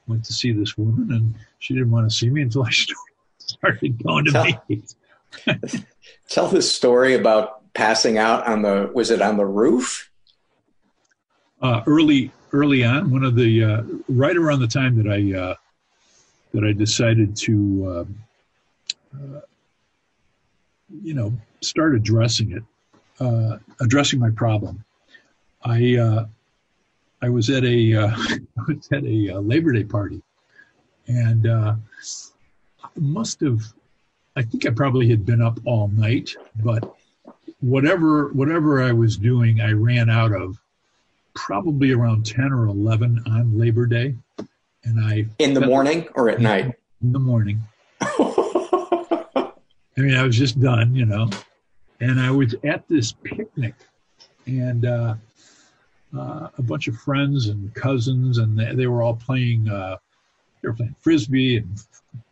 went to see this woman, and she didn't want to see me until I [LAUGHS] started going to tell, meetings. [LAUGHS] tell this story about passing out on the was it on the roof? Uh, early early on, one of the uh, right around the time that I uh, that I decided to uh, uh, you know start addressing it, uh, addressing my problem. I I was at a uh, [LAUGHS] I was at a uh, Labor Day party, and uh, must have. I think I probably had been up all night, but whatever whatever I was doing, I ran out of probably around ten or eleven on Labor Day, and I in the morning or at night. In the morning. [LAUGHS] I mean, I was just done, you know, and I was at this picnic, and uh, a bunch of friends and cousins, and they, they were all playing. Uh, they were playing frisbee and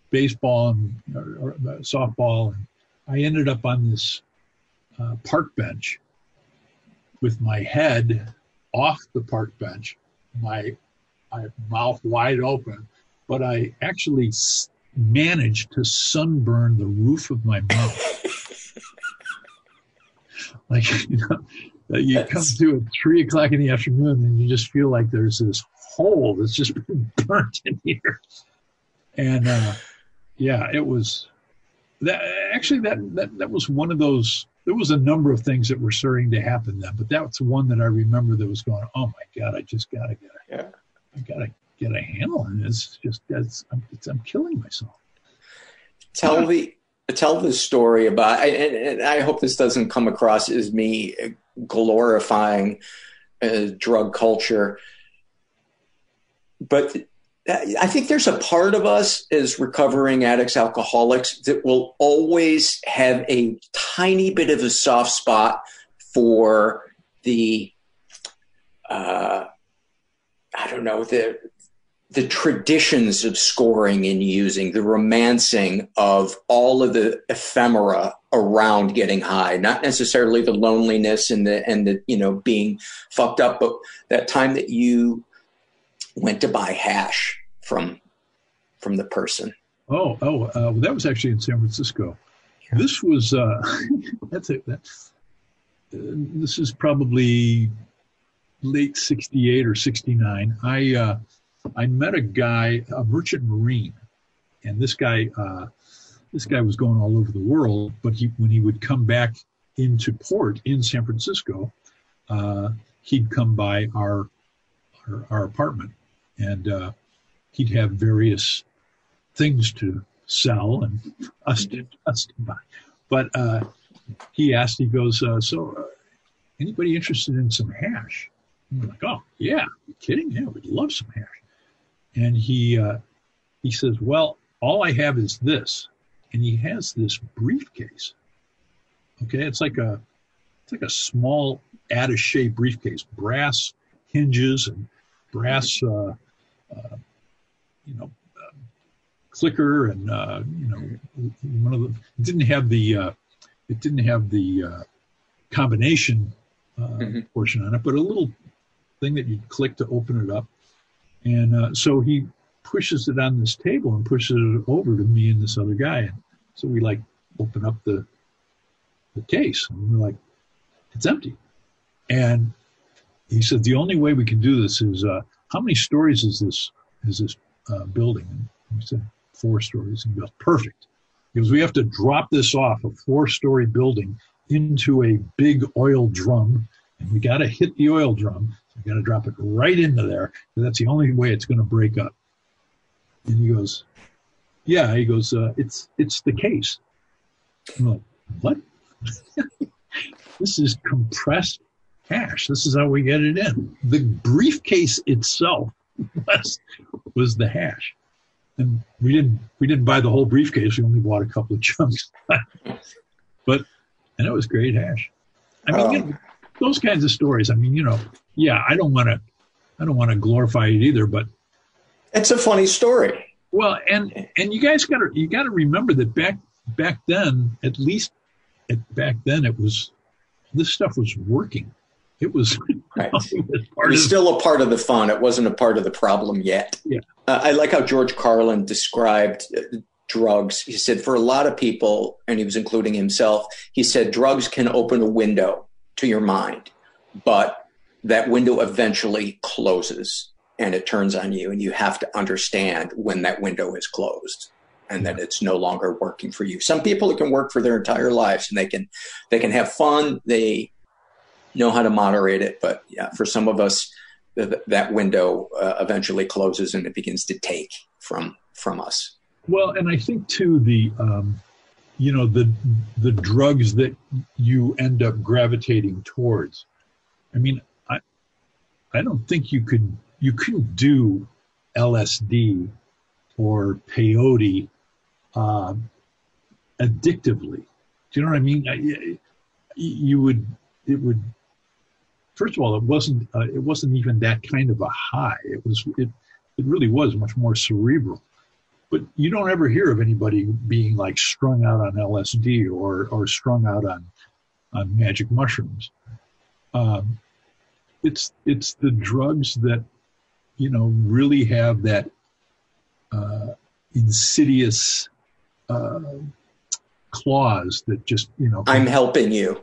baseball and or, or, uh, softball, and I ended up on this uh, park bench with my head off the park bench, my, my mouth wide open, but I actually managed to sunburn the roof of my mouth. [LAUGHS] like [LAUGHS] you know you come to at three o'clock in the afternoon and you just feel like there's this hole that's just [LAUGHS] been burnt in here. And uh, yeah, it was that actually that, that that was one of those. There was a number of things that were starting to happen then, but that's one that I remember that was going. Oh my god, I just gotta get a, yeah. I gotta get a handle on this. Just that's I'm, I'm killing myself. Tell yeah. the tell the story about and, and, I hope this doesn't come across as me glorifying uh, drug culture. But I think there's a part of us as recovering addicts, alcoholics that will always have a tiny bit of a soft spot for the uh, I don't know the the traditions of scoring and using the romancing of all of the ephemera around getting high not necessarily the loneliness and the and the you know being fucked up but that time that you went to buy hash from from the person. Oh oh uh, that was actually in san francisco. Yeah. this was uh [LAUGHS] that's it that's uh, this is probably late 68 or 69 i uh I met a guy, a merchant marine, and this guy, uh, this guy was going all over the world. But he, when he would come back into port in San Francisco, uh, he'd come by our our, our apartment, and uh, he'd have various things to sell and [LAUGHS] us to us to buy. But uh, he asked, he goes, uh, so uh, anybody interested in some hash? We're like, oh yeah, you kidding? Yeah, we'd love some hash and he uh, he says, "Well, all I have is this," and he has this briefcase. Okay, it's like a it's like a small attaché briefcase, brass hinges and brass, uh, uh, you know, uh, clicker, and uh, you know, one of the didn't have the uh, it didn't have the combination mm-hmm. portion on it, but a little thing that you'd click to open it up and uh, so he pushes it on this table and pushes it over to me and this other guy. And so we like open up the the case and we're like, it's empty. And he said, the only way we can do this is, uh, how many stories is this is this uh, building? And we said, four stories. And he goes, perfect. Because we have to drop this off a four story building into a big oil drum. And we got to hit the oil drum I got to drop it right into there. That's the only way it's going to break up. And he goes, yeah. He goes, uh, it's it's the case. I'm like, what? [LAUGHS] this is compressed hash. This is how we get it in. The briefcase itself [LAUGHS] was was the hash, and we didn't we didn't buy the whole briefcase. We only bought a couple of chunks, [LAUGHS] but and it was great hash. I mean, um, you know, those kinds of stories. I mean, you know, yeah, I don't want to, I don't want to glorify it either, but it's a funny story. Well, and and you guys got to you got to remember that back back then, at least at, back then, it was this stuff was working. It was, [LAUGHS] right. it was, it was still a part of the fun. It wasn't a part of the problem yet. Yeah, uh, I like how George Carlin described uh, drugs. He said for a lot of people, and he was including himself. He said drugs can open a window to your mind, but that window eventually closes and it turns on you and you have to understand when that window is closed and that it's no longer working for you. Some people it can work for their entire lives and they can they can have fun. They know how to moderate it but yeah for some of us th- that window uh, eventually closes and it begins to take from from us. Well and i think too the um you know the the drugs that you end up gravitating towards i mean I don't think you could you couldn't do LSD or peyote uh, addictively. Do you know what I mean? you would it would first of all it wasn't uh, it wasn't even that kind of a high. It was it it really was much more cerebral. But you don't ever hear of anybody being like strung out on LSD or or strung out on on magic mushrooms. Um, it's it's the drugs that you know really have that uh, insidious uh, clause that just you know i'm helping you.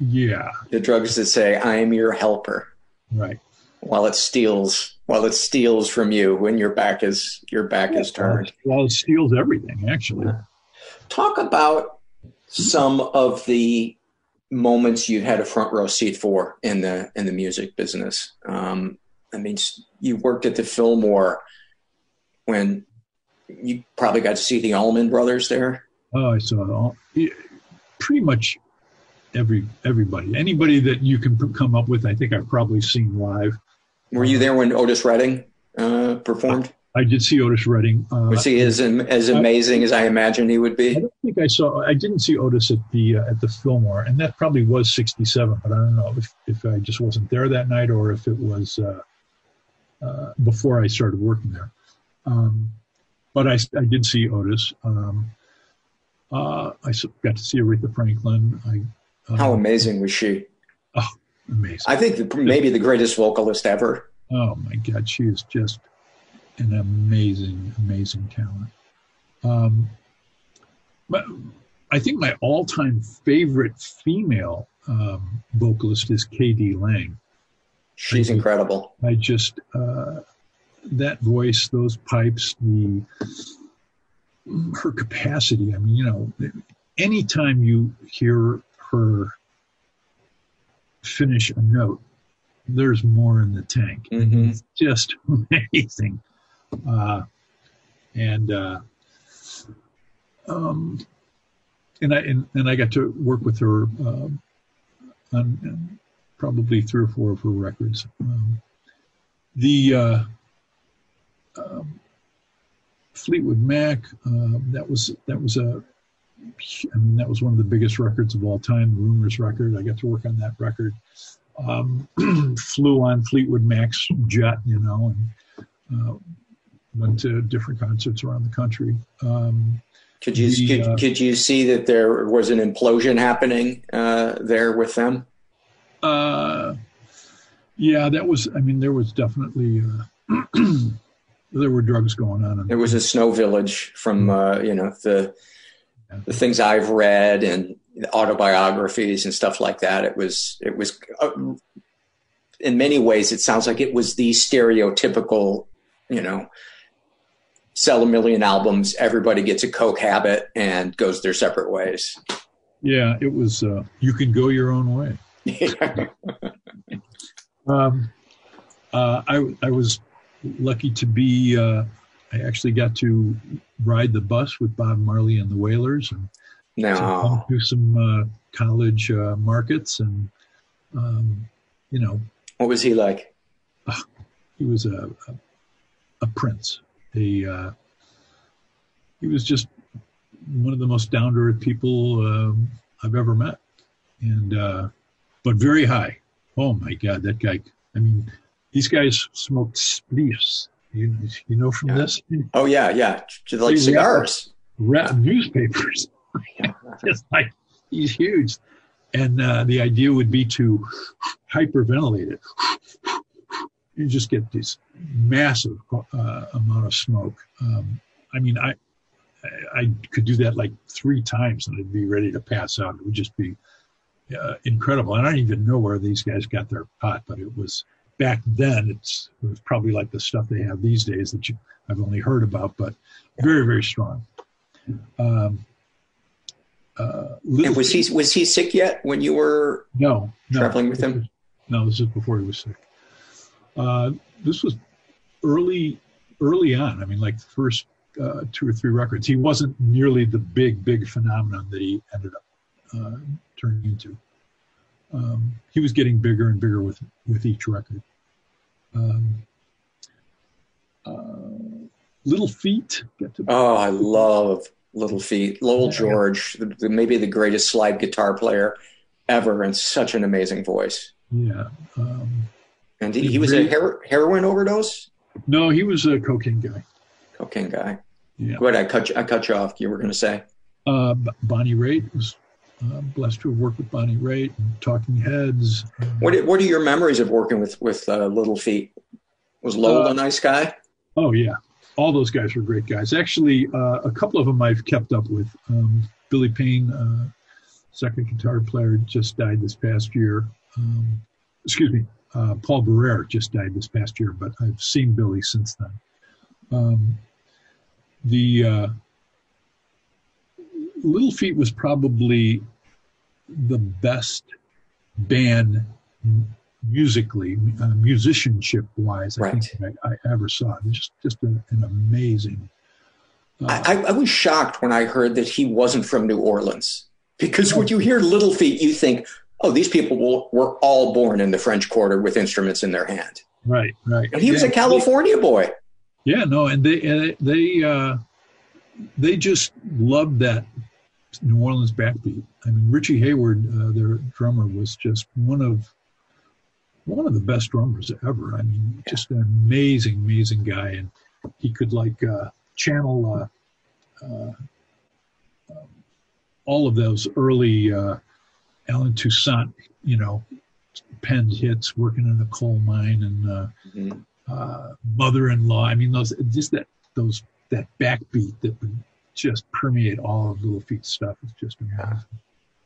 Yeah. The drugs that say i am your helper. Right. While it steals while it steals from you when your back is your back yeah, is turned. well it steals everything actually. Talk about some of the moments you had a front row seat for in the in the music business. Um, I mean, you worked at the Fillmore when you probably got to see the Allman Brothers there. Oh, I saw all, pretty much every everybody, anybody that you can come up with. I think I've probably seen live. Were you there when Otis Redding uh, performed? I, did see Otis Redding. Uh, Was he as as amazing as I imagined he would be? I don't think I saw. I didn't see Otis at the uh, at the Fillmore, and that probably was '67. But I don't know if, if I just wasn't there that night or if it was uh, uh, before I started working there. Um, but I, I did see Otis. Um, uh, I got to see Aretha Franklin. I, uh, How amazing was she? Oh, amazing! I think the, maybe the greatest vocalist ever. Oh my God, she is just an amazing, amazing talent. Um, but I think my all-time favorite female um, vocalist is K.D. Lang. She's I, incredible. I just uh, that voice, those pipes, the her capacity. I mean, you know, anytime you hear her finish a note, there's more in the tank. Mm-hmm. It's just [LAUGHS] amazing. Uh, and uh, um, and I and, and I got to work with her uh, on probably three or four of her records. Um, the uh, um, Fleetwood Mac that was that was a I mean that was one of the biggest records of all time. The Rumors record. I got to work on that record. Um, [CLEARS THROAT] flew on Fleetwood Mac's jet, you know, and uh, went to different concerts around the country. Um, could you the, could, uh, could, you see that there was an implosion happening uh, there with them? Uh, yeah, that was. I mean, there was definitely uh, [CLEARS THROAT] there were drugs going on. There was a snow village from uh, you know the the things I've read and autobiographies and stuff like that. It was it was uh, in many ways it sounds like it was the stereotypical you know sell a million albums everybody gets a coke habit and goes their separate ways. Yeah it was uh, you can go your own way. [LAUGHS] Um, uh, I, I was lucky to be uh, i actually got to ride the bus with bob marley and the wailers and no. do some uh, college uh, markets and um, you know. What was he like? He was a, a, a prince a uh, he was just one of the most down to earth people um, I've ever met, and uh, but very high. Oh my God, that guy! I mean, these guys smoked spliffs. You you know from yeah. this? Oh yeah, yeah, just like cigars. Rat newspapers. [LAUGHS] just like he's huge, and uh, the idea would be to hyperventilate it. You just get this massive uh, amount of smoke. Um, I mean, I I could do that like three times and I'd be ready to pass out. It would just be uh, incredible. And I don't even know where these guys got their pot, but it was back then. It's it was probably like the stuff they have these days that you, I've only heard about, but very very strong. Um, uh, and was he was he sick yet when you were no, no traveling with him? No, this is before he was sick. Uh, this was early early on. I mean, like the first uh, two or three records. He wasn't nearly the big, big phenomenon that he ended up uh, turning into. Um, he was getting bigger and bigger with with each record. Um, uh, Little Feat. oh, I love Little Feat. Lowell yeah. George, the, the, maybe the greatest slide guitar player ever, and such an amazing voice. Yeah. Um, and he, he was a her- heroin overdose. No, he was a cocaine guy. Cocaine guy. Yeah. Ahead. I cut you, I cut you off. You were going to say. Uh, Bonnie Raitt was uh, blessed to have worked with Bonnie Raitt and Talking Heads. What are, What are your memories of working with with uh, Little Feat? Was Lowell a nice guy? Oh yeah, all those guys were great guys. Actually, uh, a couple of them I've kept up with. Um, Billy Payne, uh, second guitar player, just died this past year. Um, excuse me, uh, Paul Barrere just died this past year, but I've seen Billy since then. Um, the uh, Little Feat was probably the best band musically, uh, musicianship wise, I right. think I, I, ever saw. it Just just an, an amazing. Uh, I, I, was shocked when I heard that he wasn't from New Orleans because when you hear Little Feat, you think, oh, these people will, were all born in the French Quarter with instruments in their hand. Right, right. And he yeah, was a California he, boy. Yeah, no, and they they uh, they just loved that New Orleans backbeat. I mean, Richie Hayward, uh, their drummer, was just one of one of the best drummers ever. I mean, just an amazing, amazing guy, and he could like uh, channel uh, uh, um, all of those early uh, Allen Toussaint, you know, penned hits, working in a coal mine, and uh, mm-hmm. mother-in-law. I mean, those just that those that backbeat that would just permeate all of Little Feat's stuff is just amazing.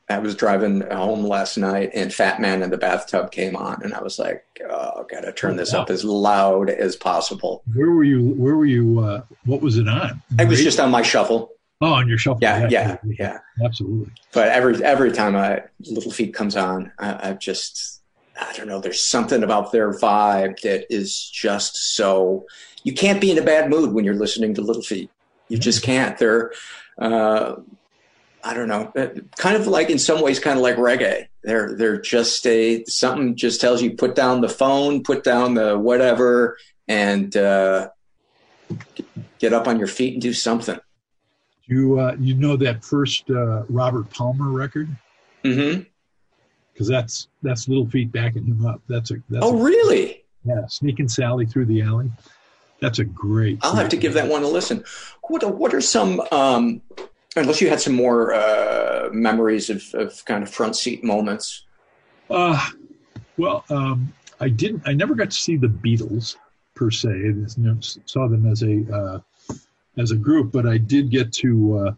I was driving home last night and Fat Man in the Bathtub came on and I was like, oh, gotta turn this up as loud as possible. Where were you? Where were you? Uh, what was it on? It was just on my shuffle. Oh, on your shelf. Yeah, yeah, yeah. yeah. Absolutely. But every every time I Little Feat comes on, I, I just I don't know. There's something about their vibe that is just so. You can't be in a bad mood when you're listening to Little Feat. You just can't. They're, uh, I don't know, kind of like in some ways, kind of like reggae. They're they're just a something just tells you put down the phone, put down the whatever, and uh, get up on your feet and do something. You uh, you know that first uh, Robert Palmer record? Mm-hmm. Because that's that's Little Feat backing him up. That's a that's oh a, really? Yeah, sneaking Sally through the alley. That's a great. I'll have to give that one a listen. What are, what are some? Um, unless you had some more uh, memories of, of kind of front seat moments. Uh, well, um, I didn't. I never got to see the Beatles per se. I saw them as a uh, as a group, but I did get to. Uh,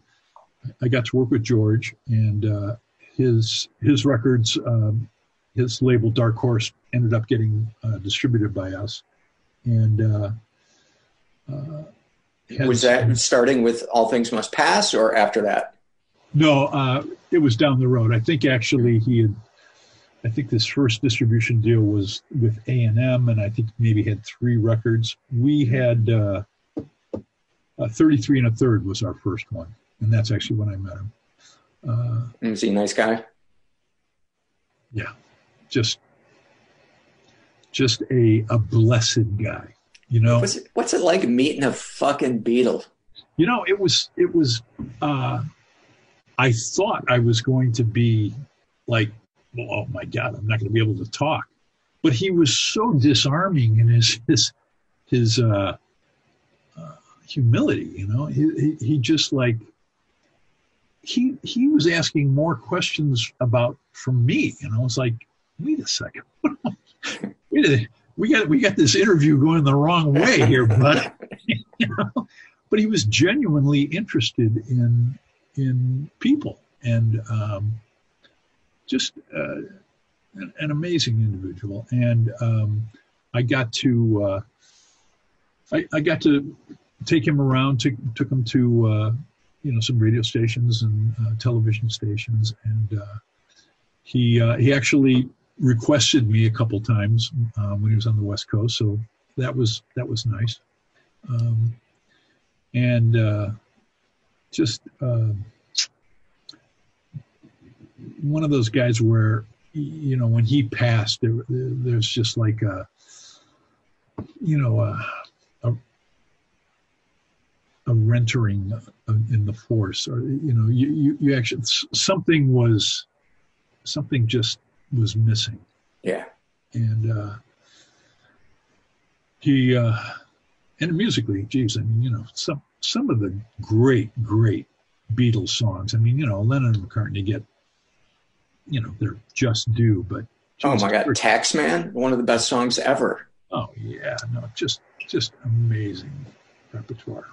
I got to work with George and uh, his his records. Um, his label Dark Horse ended up getting uh, distributed by us, and uh, uh, was that starting with All Things Must Pass or after that? No, uh, it was down the road. I think actually he had. I think this first distribution deal was with A and M, and I think maybe had three records. We had uh, 33 and a third was our first one, and that's actually when I met him. Uh, Is he a nice guy? Yeah, just just a a blessed guy. You know, what's it, what's it like meeting a fucking Beatle? You know, it was it was. uh I thought I was going to be like, oh my god, I'm not going to be able to talk. But he was so disarming in his his his uh, uh, humility. You know, he, he he just like he he was asking more questions about from me. You know, it's like, wait a second, [LAUGHS] wait a we got we got this interview going the wrong way here, but [LAUGHS] you know? But he was genuinely interested in in people and um, just uh, an, an, amazing individual. And um, I got to uh, I, I, got to take him around, took took him to uh, you know some radio stations and uh, television stations, and uh, he uh, he actually requested me a couple times um, when he was on the West Coast, so that was that was nice. Um, and uh, just one of those guys where you know when he passed, there, there's just like a you know a, a, a rentering in the force, or you know you, you you actually something was something just was missing. Yeah. And uh, he uh, and musically, geez, I mean, you know, some some of the great, great Beatles songs. I mean, you know, Lennon and McCartney get, you know, they're just due, but oh my God, Taxman, one of the best songs ever. Oh yeah, no, just just amazing repertoire.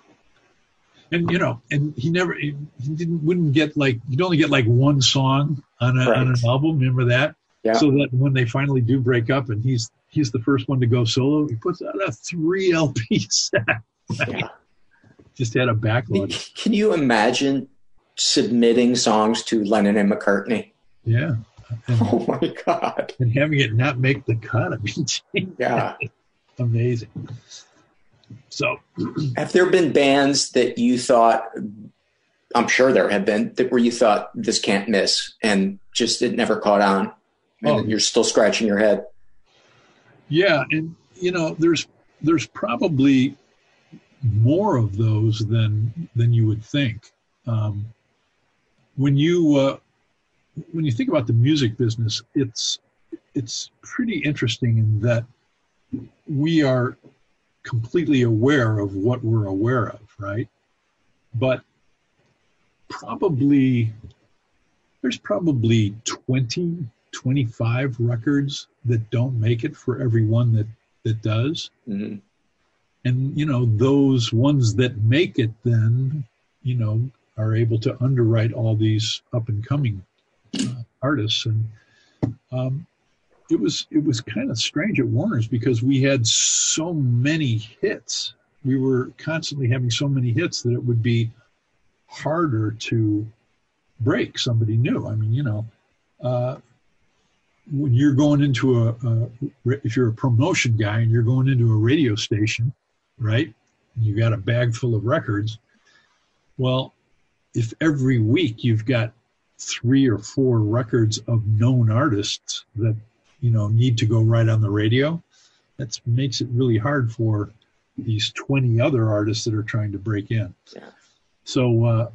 And you know, and he never he didn't wouldn't get like you'd only get like one song on, a, right. on an album. Remember that? Yeah. So that when they finally do break up and he's he's the first one to go solo, he puts out a three [LAUGHS] LP set. yeah. Just had a backlog. Can you imagine submitting songs to Lennon and McCartney? Yeah. And, oh my God. And having it not make the cut. I mean, [LAUGHS] yeah. Amazing. So, have there been bands that you thought I'm sure there have been that where you thought this can't miss and just it never caught on and oh. you're still scratching your head. Yeah, and you know, there's there's probably more of those than than you would think. Um, when you uh, when you think about the music business, it's it's pretty interesting in that we are completely aware of what we're aware of, right? But probably there's probably 20 25 records that don't make it for every one that that does mm-hmm. and you know those ones that make it then you know are able to underwrite all these up and coming uh, artists and um, it was it was kind of strange at warner's because we had so many hits. We were constantly having so many hits that it would be harder to break somebody new. I mean you know uh, when you're going into a, a, if you're a promotion guy and you're going into a radio station right and you got a bag full of records well if every week you've got three or four records of known artists that you know need to go right on the radio. That makes it really hard for these 20 other artists that are trying to break in. Yeah. so uh,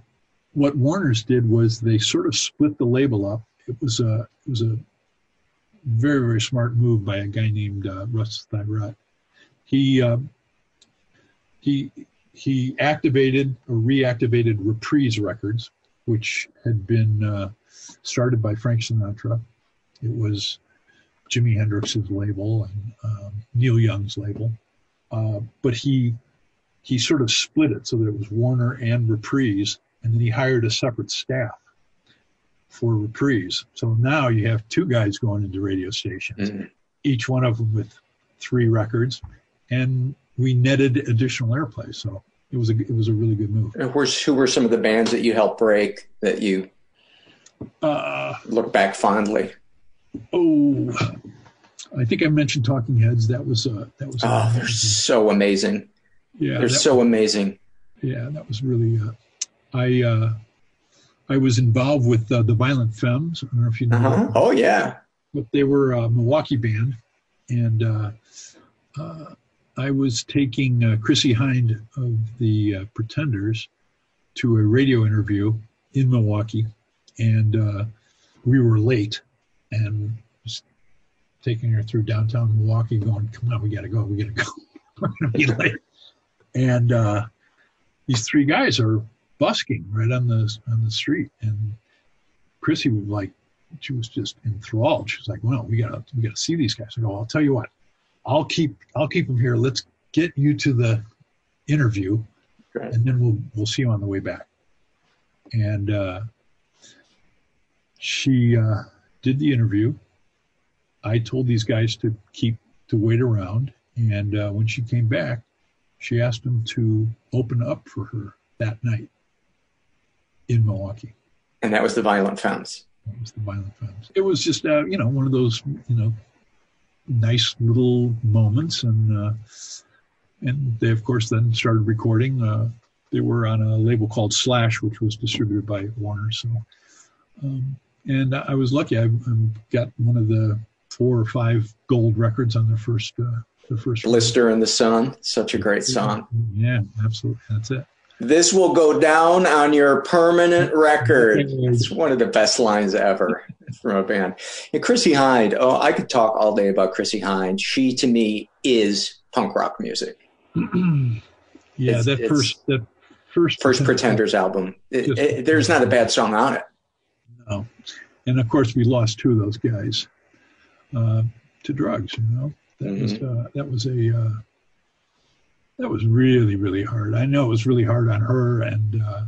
what warner's did was they sort of split the label up. It was a it was a very very smart move by a guy named uh, russ thyret he uh, he he activated or reactivated reprise records which had been uh, started by frank sinatra. It was Jimi Hendrix's label and um, Neil Young's label, uh, but he he sort of split it so that it was Warner and Reprise, and then he hired a separate staff for Reprise. So now you have two guys going into radio stations, mm-hmm. each one of them with three records, and we netted additional airplay. So it was a it was a really good move. And who were some of the bands that you helped break that you uh, look back fondly? Oh, I think I mentioned Talking Heads. That was uh, that was. Oh, they're so amazing. Yeah, they're so was, amazing. Yeah, that was really. Uh, I uh, I was involved with uh, the Violent Femmes. I don't know if you know. Uh-huh. Oh yeah. But they were a Milwaukee band, and uh, uh, I was taking uh, Chrissie Hynde of the uh, Pretenders to a radio interview in Milwaukee, and uh, we were late and was taking her through downtown Milwaukee, going, "Come on, we got to go, we got to go, [LAUGHS] we're gonna be late." And uh, these three guys are busking right on the on the street, and Chrissie was like, she was just enthralled. She was like, "Well, we gotta we gotta see these guys." I go, "I'll tell you what, I'll keep I'll keep them here. Let's get you to the interview, and then we'll we'll see you on the way back." And uh, she uh, did the interview. I told these guys to keep to wait around, and uh, when she came back, she asked them to open up for her that night in Milwaukee. And that was the Violent Femmes. That was the Violent Femmes. It was just uh, you know one of those you know nice little moments, and uh, and they of course then started recording. Uh, they were on a label called Slash, which was distributed by Warner. So. Um, and I was lucky. I, I got one of the four or five gold records on the first uh, the first Blister in the Sun. Such a great song. Yeah, absolutely. That's it. This will go down on your permanent [LAUGHS] record. It's one of the best lines ever [LAUGHS] from a band. And Chrissie Hynde. Oh, I could talk all day about Chrissie Hynde. She to me is punk rock music. [CLEARS THROAT] yeah, It's- that it's- first that first First Pretenders album. It- it- there's not a bad song on it. And of course, we lost two of those guys uh, to drugs. You know, that was uh, that was a uh, that was really really hard. I know it was really hard on her, and uh,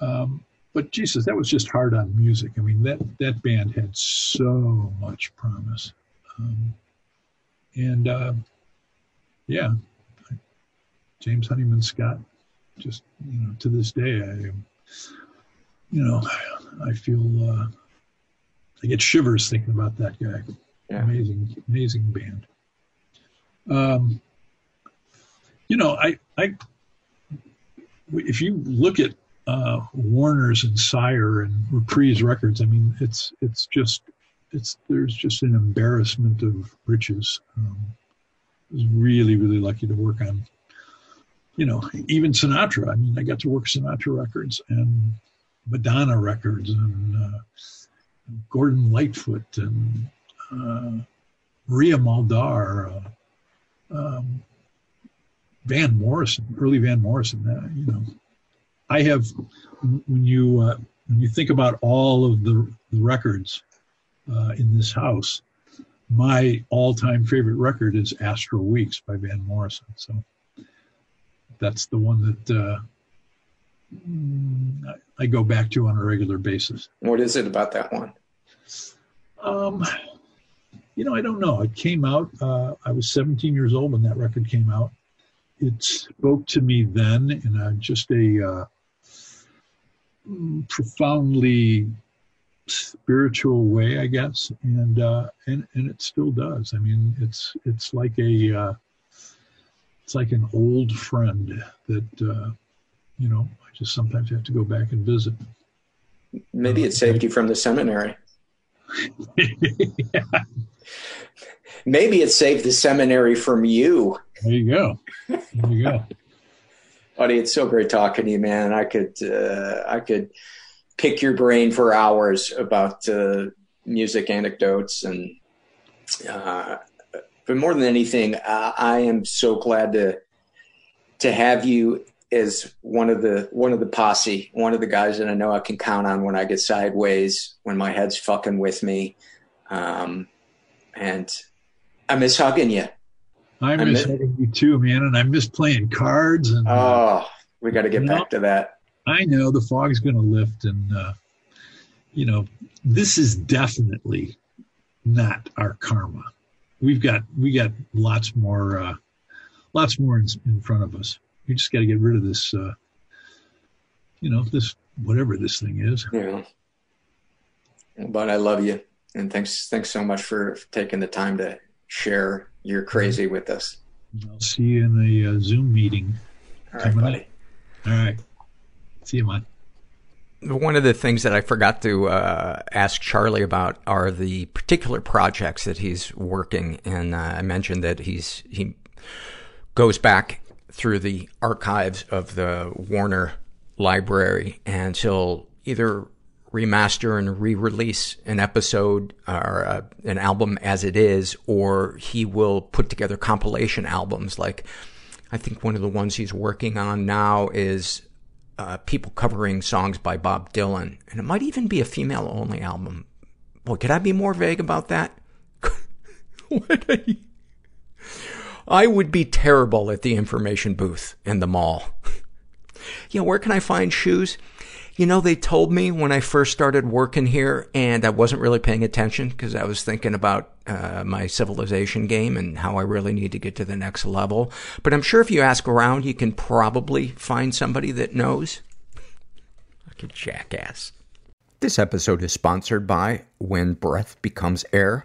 um, but Jesus, that was just hard on music. I mean, that that band had so much promise, um, and uh, yeah, James Honeyman Scott. Just you know, to this day, I you know, I feel uh, I get shivers thinking about that guy. Yeah. Amazing, amazing band. Um, you know, I, I, if you look at uh, Warner's and Sire and Reprise Records, I mean, it's it's just it's there's just an embarrassment of riches. Um, I was really really lucky to work on you know, even Sinatra. I mean, I got to work Sinatra records and Madonna records and uh, Gordon Lightfoot and uh, Maria Muldaur, uh, um, Van Morrison, early Van Morrison. Uh, you know, I have when you uh, when you think about all of the, the records uh, in this house, my all-time favorite record is Astral Weeks by Van Morrison. So that's the one that uh, I go back to on a regular basis. What is it about that one? Um, you know, I don't know. It came out. Uh, I was 17 years old when that record came out. It spoke to me then in a, just a uh, profoundly spiritual way, I guess, and uh, and and it still does. I mean, it's it's like a uh, it's like an old friend that uh, you know I just sometimes have to go back and visit. Maybe it saved you from the seminary. [LAUGHS] yeah. Maybe it saved the seminary from you. There you go. There you go. [LAUGHS] Buddy, it's so great talking to you, man. I could uh, I could pick your brain for hours about uh, music anecdotes and uh, but more than anything, I am so glad to to have you as one of the one of the posse, one of the guys that I know I can count on when I get sideways, when my head's fucking with me, um, and I miss hugging you. I miss, I miss hugging you too, man, and I miss playing cards. And oh, we got to get back know, to that. I know the fog's going to lift, and uh, you know this is definitely not our karma. We've got we got lots more, uh, lots more in, in front of us. We just got to get rid of this, uh, you know, this whatever this thing is. Yeah. But I love you, and thanks thanks so much for taking the time to share your crazy with us. I'll see you in the uh, Zoom meeting. All right, buddy. Up. All right. See you, man. One of the things that I forgot to uh, ask Charlie about are the particular projects that he's working, and uh, I mentioned that he's he goes back through the archives of the Warner Library, and he'll either remaster and re-release an episode or uh, an album as it is, or he will put together compilation albums. Like, I think one of the ones he's working on now is uh, people covering songs by Bob Dylan, and it might even be a female-only album. Boy, could I be more vague about that? [LAUGHS] I would be terrible at the information booth in the mall. [LAUGHS] you know, where can I find shoes? You know, they told me when I first started working here and I wasn't really paying attention because I was thinking about uh, my civilization game and how I really need to get to the next level. But I'm sure if you ask around, you can probably find somebody that knows. A jackass. This episode is sponsored by When Breath Becomes Air.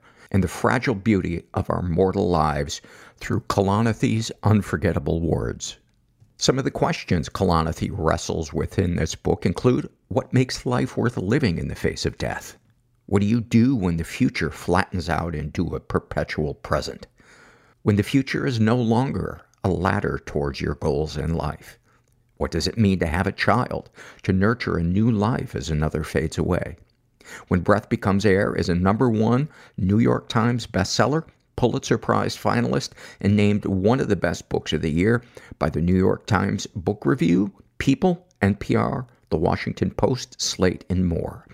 and the fragile beauty of our mortal lives through Kalanithi's unforgettable words. Some of the questions Kalanithi wrestles with in this book include what makes life worth living in the face of death? What do you do when the future flattens out into a perpetual present? When the future is no longer a ladder towards your goals in life? What does it mean to have a child, to nurture a new life as another fades away? When Breath Becomes Air is a number one New York Times bestseller, Pulitzer Prize finalist, and named one of the best books of the year by the New York Times Book Review, People, NPR, The Washington Post, Slate, and more.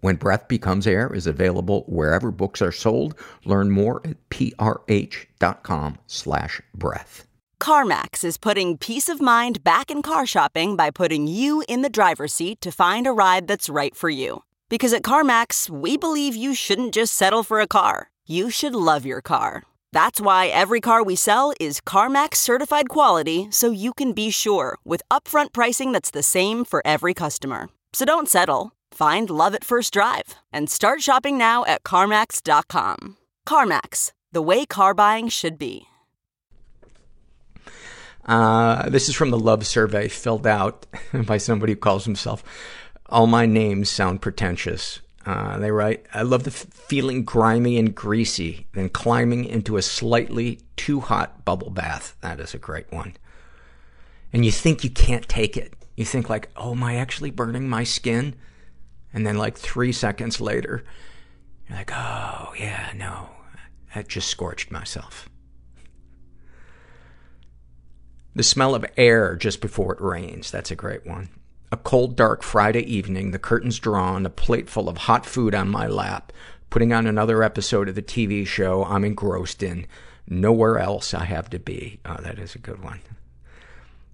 When Breath Becomes Air is available wherever books are sold. Learn more at prh.com slash breath. CarMax is putting peace of mind back in car shopping by putting you in the driver's seat to find a ride that's right for you. Because at CarMax, we believe you shouldn't just settle for a car. You should love your car. That's why every car we sell is CarMax certified quality so you can be sure with upfront pricing that's the same for every customer. So don't settle. Find love at first drive and start shopping now at CarMax.com. CarMax, the way car buying should be. Uh, this is from the love survey filled out [LAUGHS] by somebody who calls himself All My Names Sound Pretentious. Uh, they write, I love the f- feeling grimy and greasy, then climbing into a slightly too hot bubble bath. That is a great one. And you think you can't take it. You think like, oh, am I actually burning my skin? And then like three seconds later, you're like, oh, yeah, no, I just scorched myself. The smell of air just before it rains. That's a great one. A cold, dark Friday evening, the curtains drawn, a plate full of hot food on my lap, putting on another episode of the TV show I'm engrossed in. Nowhere else I have to be. Oh, that is a good one.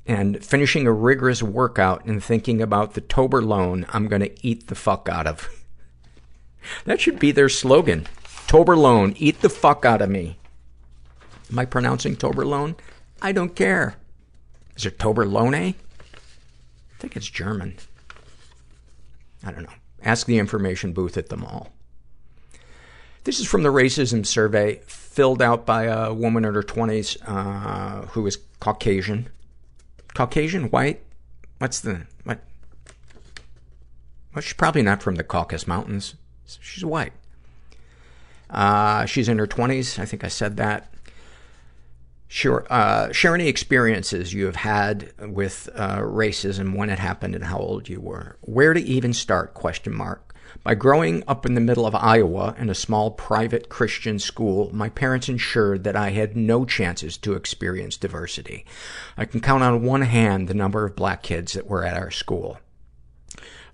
And finishing a rigorous workout and thinking about the Toberlone I'm going to eat the fuck out of. [LAUGHS] that should be their slogan. Toberlone, eat the fuck out of me. Am I pronouncing Toberlone? I don't care. Is it Toberlone? Eh? I think it's German. I don't know. Ask the information booth at the mall. This is from the racism survey filled out by a woman in her 20s uh, who is Caucasian. Caucasian, white? What's the, what? Well, she's probably not from the Caucasus Mountains. She's white. Uh, she's in her 20s. I think I said that. Sure. Uh, share any experiences you have had with uh, racism, when it happened, and how old you were. Where to even start? Question mark. By growing up in the middle of Iowa in a small private Christian school, my parents ensured that I had no chances to experience diversity. I can count on one hand the number of black kids that were at our school.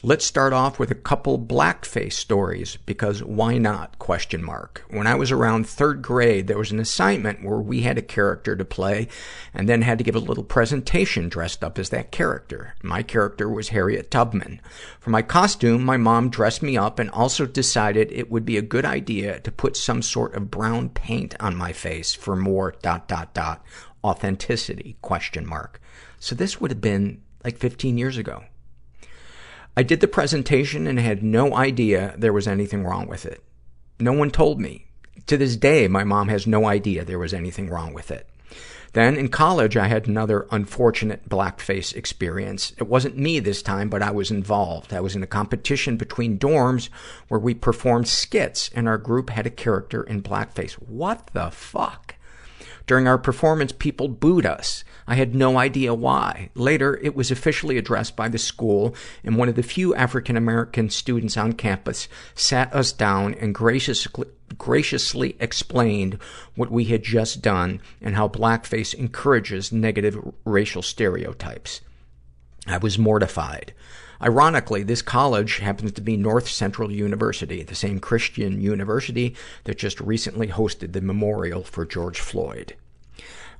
Let's start off with a couple blackface stories, because why not? Question mark. When I was around third grade, there was an assignment where we had a character to play and then had to give a little presentation dressed up as that character. My character was Harriet Tubman. For my costume, my mom dressed me up and also decided it would be a good idea to put some sort of brown paint on my face for more dot dot dot authenticity question mark. So this would have been like 15 years ago. I did the presentation and had no idea there was anything wrong with it. No one told me. To this day, my mom has no idea there was anything wrong with it. Then in college, I had another unfortunate blackface experience. It wasn't me this time, but I was involved. I was in a competition between dorms where we performed skits and our group had a character in blackface. What the fuck? During our performance, people booed us. I had no idea why. Later, it was officially addressed by the school, and one of the few African American students on campus sat us down and graciously, graciously explained what we had just done and how blackface encourages negative racial stereotypes. I was mortified. Ironically, this college happens to be North Central University, the same Christian university that just recently hosted the memorial for George Floyd.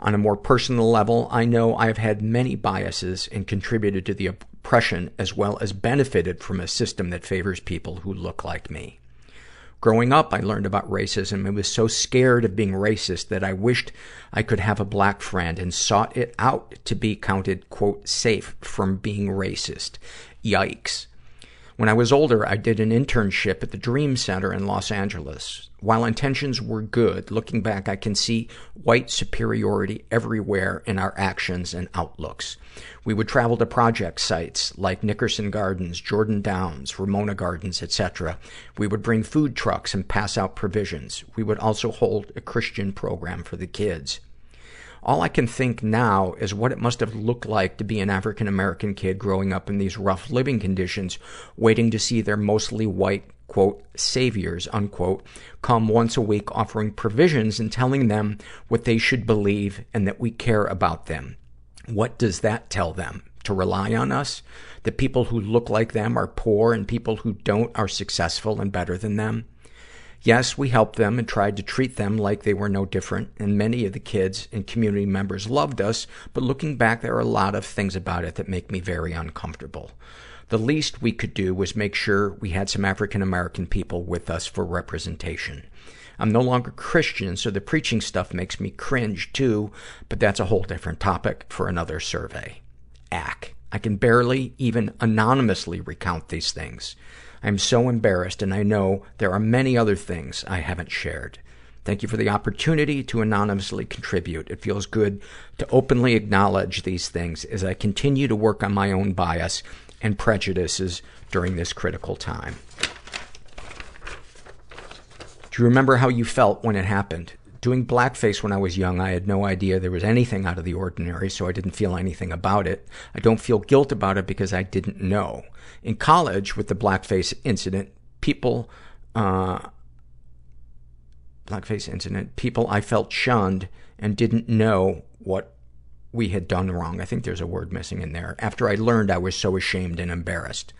On a more personal level, I know I have had many biases and contributed to the oppression as well as benefited from a system that favors people who look like me. Growing up, I learned about racism and was so scared of being racist that I wished I could have a black friend and sought it out to be counted, quote, safe from being racist. Yikes. When I was older, I did an internship at the Dream Center in Los Angeles. While intentions were good, looking back, I can see white superiority everywhere in our actions and outlooks. We would travel to project sites like Nickerson Gardens, Jordan Downs, Ramona Gardens, etc. We would bring food trucks and pass out provisions. We would also hold a Christian program for the kids. All I can think now is what it must have looked like to be an African American kid growing up in these rough living conditions, waiting to see their mostly white, quote, saviors, unquote, come once a week offering provisions and telling them what they should believe and that we care about them. What does that tell them? To rely on us? That people who look like them are poor and people who don't are successful and better than them? Yes, we helped them and tried to treat them like they were no different, and many of the kids and community members loved us, but looking back, there are a lot of things about it that make me very uncomfortable. The least we could do was make sure we had some African American people with us for representation. I'm no longer Christian, so the preaching stuff makes me cringe too, but that's a whole different topic for another survey. Ack. I can barely even anonymously recount these things. I'm so embarrassed, and I know there are many other things I haven't shared. Thank you for the opportunity to anonymously contribute. It feels good to openly acknowledge these things as I continue to work on my own bias and prejudices during this critical time. Do you remember how you felt when it happened? Doing blackface when I was young, I had no idea there was anything out of the ordinary, so I didn't feel anything about it. I don't feel guilt about it because I didn't know. In college, with the blackface incident, people, uh, blackface incident, people I felt shunned and didn't know what we had done wrong. I think there's a word missing in there. After I learned, I was so ashamed and embarrassed.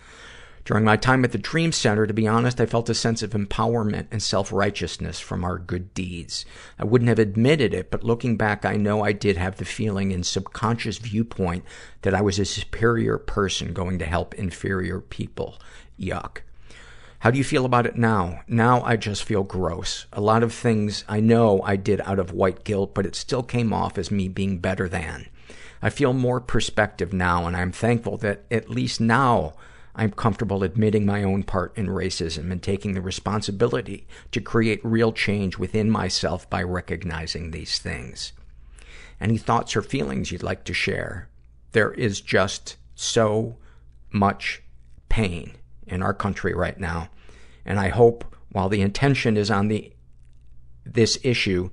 During my time at the Dream Center, to be honest, I felt a sense of empowerment and self-righteousness from our good deeds. I wouldn't have admitted it, but looking back, I know I did have the feeling and subconscious viewpoint that I was a superior person going to help inferior people. Yuck. How do you feel about it now? Now I just feel gross. A lot of things I know I did out of white guilt, but it still came off as me being better than. I feel more perspective now, and I'm thankful that at least now I'm comfortable admitting my own part in racism and taking the responsibility to create real change within myself by recognizing these things. Any thoughts or feelings you'd like to share? There is just so much pain in our country right now. And I hope while the intention is on the, this issue,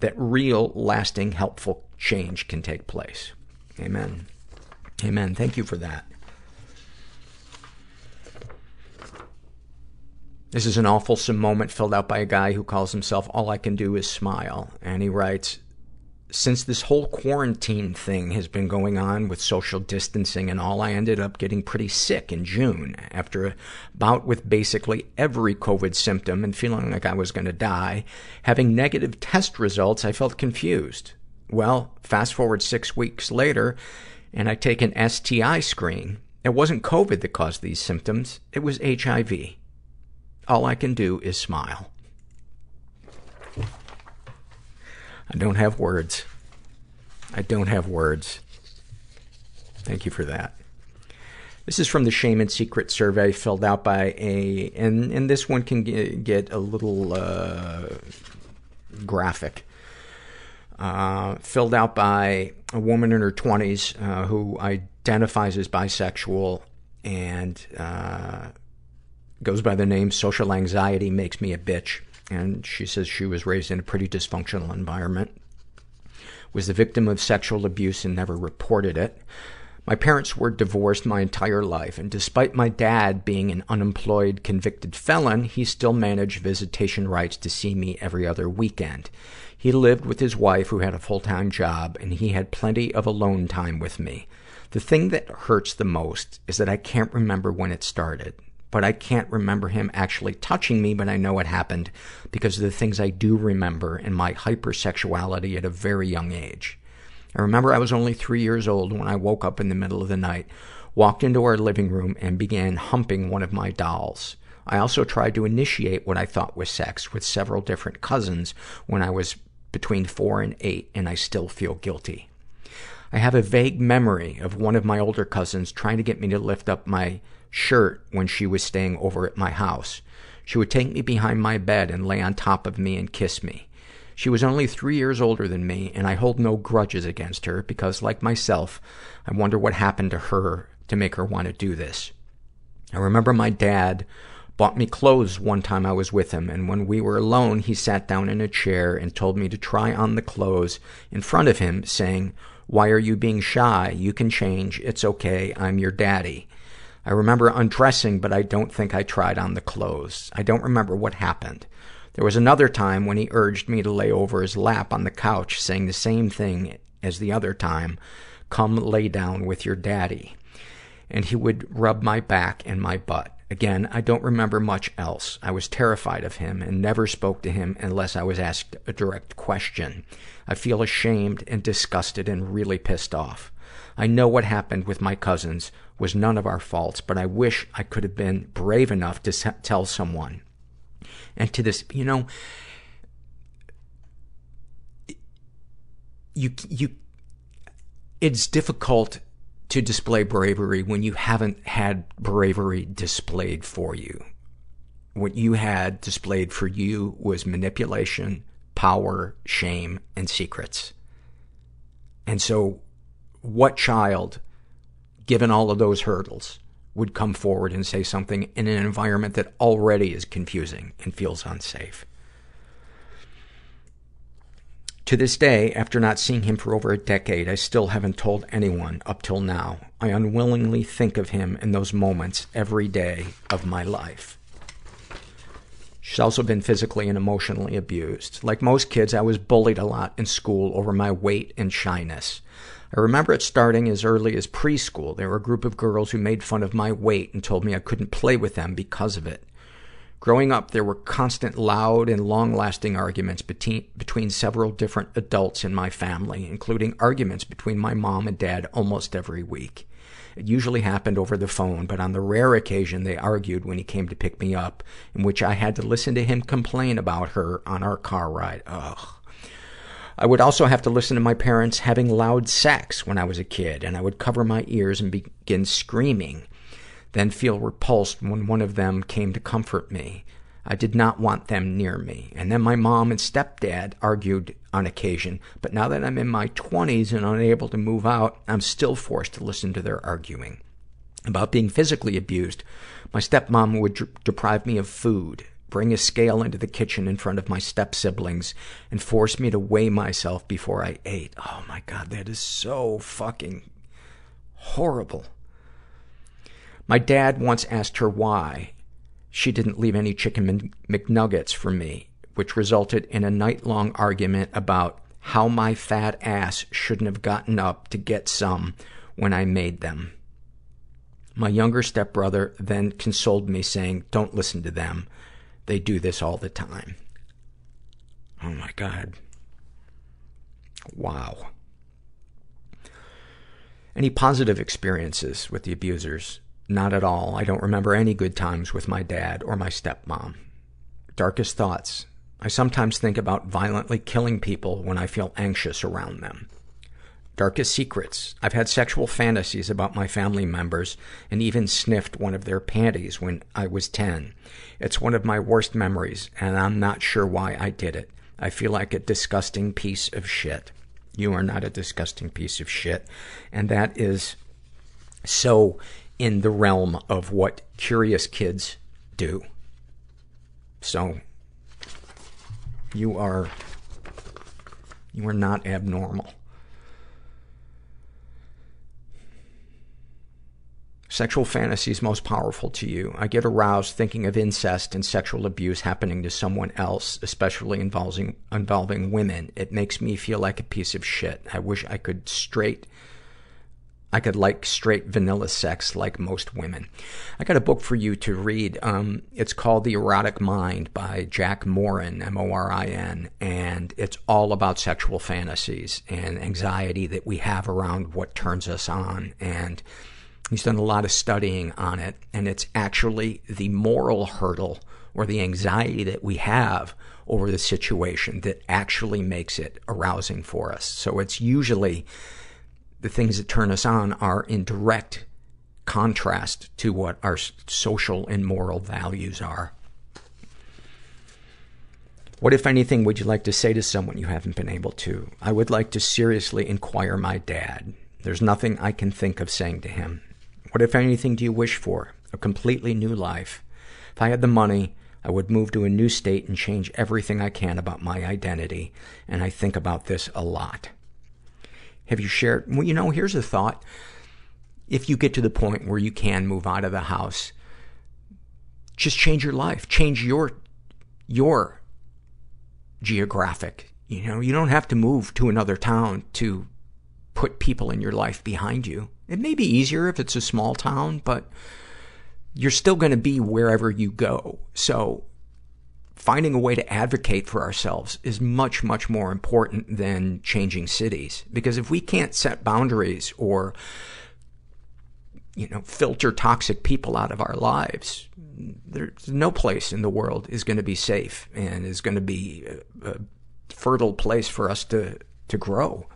that real, lasting, helpful change can take place. Amen. Amen. Thank you for that. This is an awful moment filled out by a guy who calls himself All I Can Do Is Smile. And he writes, since this whole quarantine thing has been going on with social distancing and all, I ended up getting pretty sick in June after a bout with basically every COVID symptom and feeling like I was going to die. Having negative test results, I felt confused. Well, fast forward six weeks later, and I take an STI screen. It wasn't COVID that caused these symptoms. It was HIV all I can do is smile. I don't have words. I don't have words. Thank you for that. This is from the Shame and Secret survey filled out by a, and, and this one can get, a little, uh, graphic. Uh, filled out by a woman in her 20s, uh, who identifies as bisexual and, uh, goes by the name Social Anxiety Makes Me a Bitch. And she says she was raised in a pretty dysfunctional environment, was the victim of sexual abuse and never reported it. My parents were divorced my entire life, and despite my dad being an unemployed convicted felon, he still managed visitation rights to see me every other weekend. He lived with his wife, who had a full-time job, and he had plenty of alone time with me. The thing that hurts the most is that I can't remember when it started but I can't remember him actually touching me, but I know it happened because of the things I do remember in my hypersexuality at a very young age. I remember I was only three years old when I woke up in the middle of the night, walked into our living room, and began humping one of my dolls. I also tried to initiate what I thought was sex with several different cousins when I was between four and eight, and I still feel guilty. I have a vague memory of one of my older cousins trying to get me to lift up my shirt when she was staying over at my house. She would take me behind my bed and lay on top of me and kiss me. She was only three years older than me, and I hold no grudges against her because, like myself, I wonder what happened to her to make her want to do this. I remember my dad bought me clothes one time I was with him, and when we were alone, he sat down in a chair and told me to try on the clothes in front of him, saying, Why are you being shy? You can change. It's okay. I'm your daddy. I remember undressing, but I don't think I tried on the clothes. I don't remember what happened. There was another time when he urged me to lay over his lap on the couch, saying the same thing as the other time, come lay down with your daddy. And he would rub my back and my butt. Again, I don't remember much else. I was terrified of him and never spoke to him unless I was asked a direct question. I feel ashamed and disgusted and really pissed off. I know what happened with my cousins was none of our faults, but I wish I could have been brave enough to se- tell someone. And to this, you know, you, you, it's difficult to display bravery when you haven't had bravery displayed for you. What you had displayed for you was manipulation, power, shame, and secrets. And so, what child given all of those hurdles, would come forward and say something in an environment that already is confusing and feels unsafe? To this day, after not seeing him for over a decade, I still haven't told anyone up till now. I unwillingly think of him in those moments every day of my life. She's also been physically and emotionally abused. Like most kids, I was bullied a lot in school over my weight and shyness. I remember it starting as early as preschool. There were a group of girls who made fun of my weight and told me I couldn't play with them because of it. Growing up, there were constant loud and long-lasting arguments between, between several different adults in my family, including arguments between my mom and dad almost every week. It usually happened over the phone, but on the rare occasion they argued when he came to pick me up, in which I had to listen to him complain about her on our car ride. Ugh. I would also have to listen to my parents having loud sex when I was a kid, and I would cover my ears and begin screaming then feel repulsed when one of them came to comfort me. I did not want them near me. And then my mom and stepdad argued on occasion, but now that I'm in my 20s and unable to move out, I'm still forced to listen to their arguing. About being physically abused, my stepmom would deprive me of food, bring a scale into the kitchen in front of my step siblings, and force me to weigh myself before I ate. Oh my god, that is so fucking horrible. My dad once asked her why she didn't leave any chicken McNuggets for me, which resulted in a night-long argument about how my fat ass shouldn't have gotten up to get some when I made them. My younger stepbrother then consoled me saying, don't listen to them. They do this all the time. Oh my God. Wow. Any positive experiences with the abusers? Not at all. I don't remember any good times with my dad or my stepmom. Darkest thoughts. I sometimes think about violently killing people when I feel anxious around them. Darkest secrets. I've had sexual fantasies about my family members and even sniffed one of their panties when I was 10. It's one of my worst memories, and I'm not sure why I did it. I feel like a disgusting piece of shit. You are not a disgusting piece of shit. And that is so in the realm of what curious kids do. So, you are, you are not abnormal. Sexual fantasies most powerful to you. I get aroused thinking of incest and sexual abuse happening to someone else, especially involving, involving women. It makes me feel like a piece of shit. I wish I could straight I could like straight vanilla sex like most women. I got a book for you to read. Um, it's called The Erotic Mind by Jack Morin, M-O-R-I-N, and it's all about sexual fantasies and anxiety that we have around what turns us on. And he's done a lot of studying on it, and it's actually the moral hurdle or the anxiety that we have over the situation that actually makes it arousing for us. So it's usually the things that turn us on are in direct contrast to what our social and moral values are. What, if anything, would you like to say to someone you haven't been able to? I would like to seriously inquire my dad. There's nothing I can think of saying to him. What, if anything, do you wish for? A completely new life. If I had the money, I would move to a new state and change everything I can about my identity, and I think about this a lot. Have you shared, well, you know, here's a thought. If you get to the point where you can move out of the house, just change your life. Change your, your geographic. You know, you don't have to move to another town to put people in your life behind you. It may be easier if it's a small town, but you're still going to be wherever you go. So finding a way to advocate for ourselves is much, much more important than changing cities. Because if we can't set boundaries or, you know, filter toxic people out of our lives, there's no place in the world is going to be safe and is going to be a, a fertile place for us to, to grow.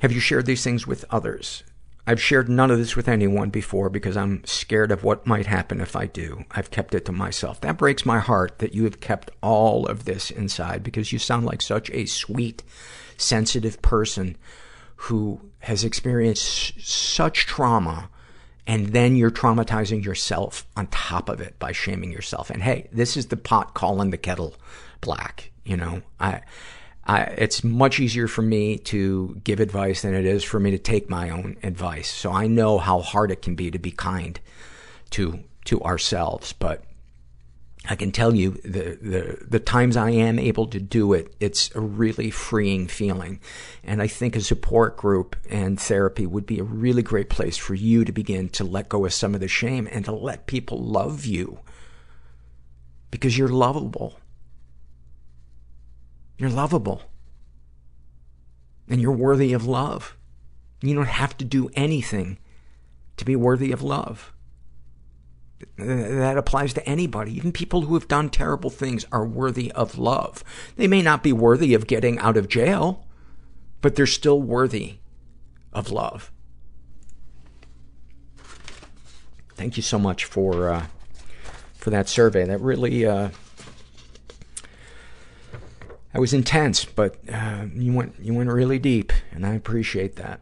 Have you shared these things with others? I've shared none of this with anyone before because I'm scared of what might happen if I do. I've kept it to myself. That breaks my heart that you have kept all of this inside because you sound like such a sweet, sensitive person who has experienced such trauma and then you're traumatizing yourself on top of it by shaming yourself. And hey, this is the pot calling the kettle black. You know, I, I, it's much easier for me to give advice than it is for me to take my own advice. So I know how hard it can be to be kind to, to ourselves. But I can tell you the, the, the times I am able to do it, it's a really freeing feeling. And I think a support group and therapy would be a really great place for you to begin to let go of some of the shame and to let people love you. Because you're lovable. You're lovable. And you're worthy of love. You don't have to do anything to be worthy of love. That applies to anybody. Even people who have done terrible things are worthy of love. They may not be worthy of getting out of jail, but they're still worthy of love. Thank you so much for uh, for that survey. That really uh, that was intense, but uh, you went you went really deep, and I appreciate that.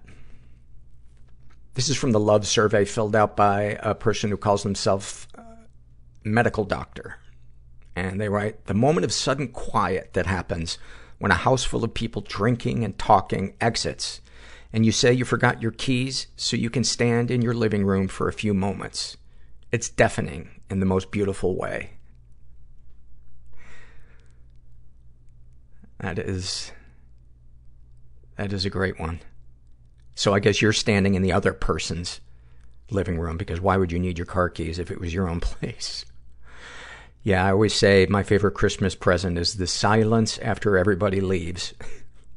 This is from the love survey filled out by a person who calls himself medical doctor. And they write, the moment of sudden quiet that happens when a house full of people drinking and talking exits, and you say you forgot your keys so you can stand in your living room for a few moments. It's deafening in the most beautiful way. That is, that is a great one. So I guess you're standing in the other person's living room because why would you need your car keys if it was your own [LAUGHS] place? Yeah, I always say my favorite Christmas present is the silence after everybody leaves.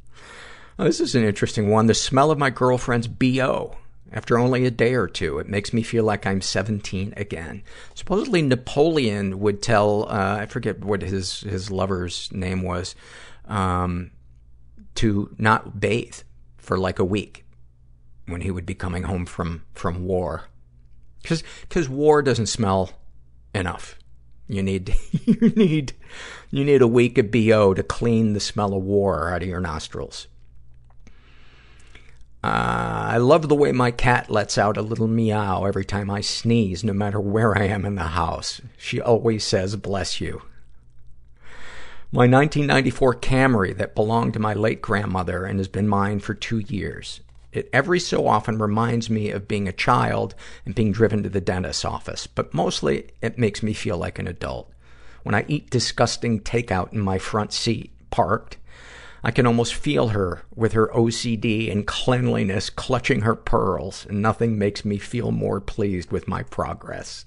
[LAUGHS] this is an interesting one. The smell of my girlfriend's BO after only a day or two. It makes me feel like I'm 17 again. Supposedly Napoleon would tell, uh, I forget what his, his lover's name was, um, to not bathe for like a week when he would be coming home from, from war. Cause, cause war doesn't smell enough. You need, [LAUGHS] you need, you need a week of BO to clean the smell of war out of your nostrils. Uh, I love the way my cat lets out a little meow every time I sneeze, no matter where I am in the house. She always says, bless you. My 1994 Camry that belonged to my late grandmother and has been mine for two years. It every so often reminds me of being a child and being driven to the dentist's office, but mostly it makes me feel like an adult. When I eat disgusting takeout in my front seat, parked, I can almost feel her with her OCD and cleanliness clutching her pearls, and nothing makes me feel more pleased with my progress.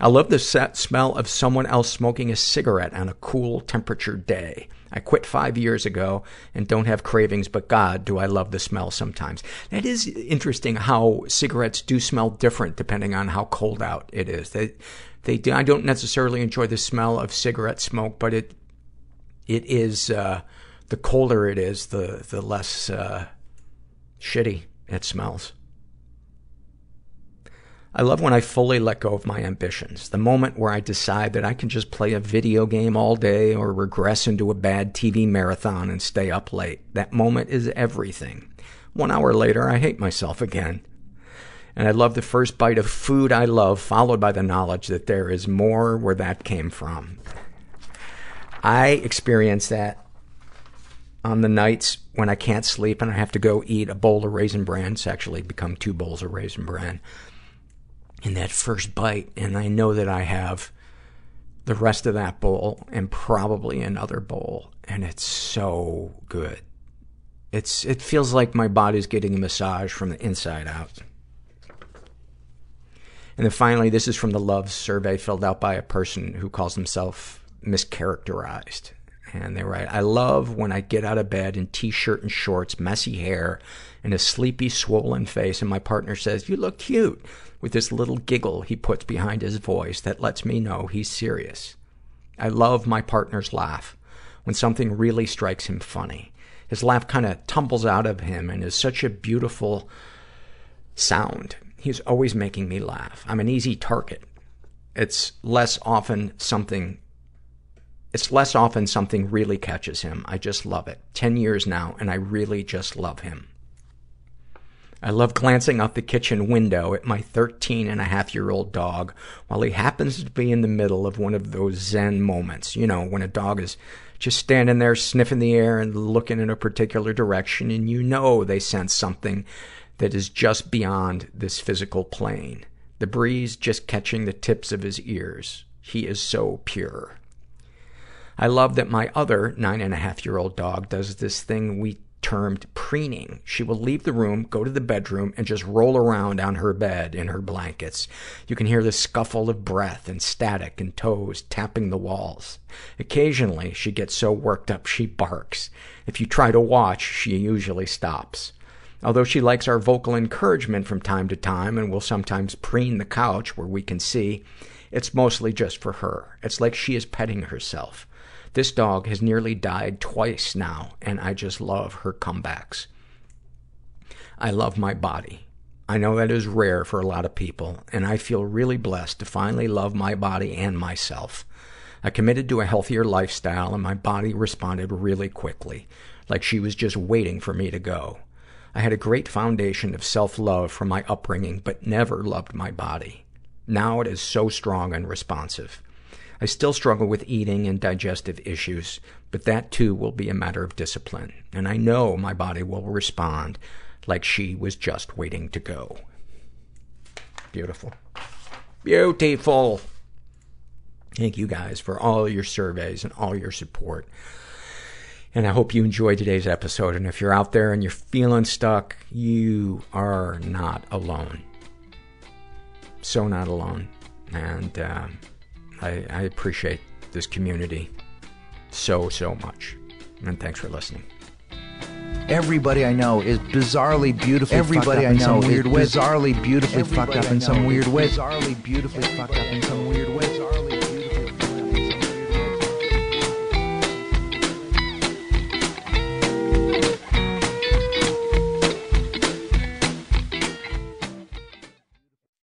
I love the smell of someone else smoking a cigarette on a cool temperature day. I quit five years ago and don't have cravings, but God, do I love the smell sometimes. That is interesting how cigarettes do smell different depending on how cold out it is. They, they do, I don't necessarily enjoy the smell of cigarette smoke, but it, it is, uh, the colder it is, the, the less, uh, shitty it smells. I love when I fully let go of my ambitions. The moment where I decide that I can just play a video game all day or regress into a bad TV marathon and stay up late. That moment is everything. One hour later, I hate myself again. And I love the first bite of food I love, followed by the knowledge that there is more where that came from. I experience that on the nights when I can't sleep and I have to go eat a bowl of Raisin Bran. It's actually become two bowls of Raisin Bran in that first bite, and I know that I have the rest of that bowl and probably another bowl, and it's so good. It's, it feels like my body's getting a massage from the inside out. And then finally, this is from the love survey filled out by a person who calls himself mischaracterized. And they write, I love when I get out of bed in t-shirt and shorts, messy hair, and a sleepy, swollen face, and my partner says, you look cute with this little giggle he puts behind his voice that lets me know he's serious. I love my partner's laugh when something really strikes him funny. His laugh kind of tumbles out of him and is such a beautiful sound. He's always making me laugh. I'm an easy target. It's less often something it's less often something really catches him. I just love it. Ten years now, and I really just love him. I love glancing out the kitchen window at my 13 and a half year old dog while he happens to be in the middle of one of those zen moments. You know, when a dog is just standing there sniffing the air and looking in a particular direction and you know they sense something that is just beyond this physical plane. The breeze just catching the tips of his ears. He is so pure. I love that my other nine and a half year old dog does this thing we termed preening. She will leave the room, go to the bedroom, and just roll around on her bed in her blankets. You can hear the scuffle of breath and static and toes tapping the walls. Occasionally, she gets so worked up she barks. If you try to watch, she usually stops. Although she likes our vocal encouragement from time to time and will sometimes preen the couch where we can see, it's mostly just for her. It's like she is petting herself. This dog has nearly died twice now, and I just love her comebacks. I love my body. I know that is rare for a lot of people, and I feel really blessed to finally love my body and myself. I committed to a healthier lifestyle, and my body responded really quickly, like she was just waiting for me to go. I had a great foundation of self-love from my upbringing, but never loved my body. Now it is so strong and responsive. I still struggle with eating and digestive issues, but that too will be a matter of discipline. And I know my body will respond like she was just waiting to go. Beautiful. Beautiful. Thank you guys for all your surveys and all your support. And I hope you enjoyed today's episode. And if you're out there and you're feeling stuck, you are not alone. So not alone. And, um, I, I appreciate this community so, so much. And thanks for listening. Everybody I know is bizarrely beautifully Everybody I know weird is bizarrely beautifully fucked up in some weird way. Bizarrely beautifully fucked up in some weird way. Bizarrely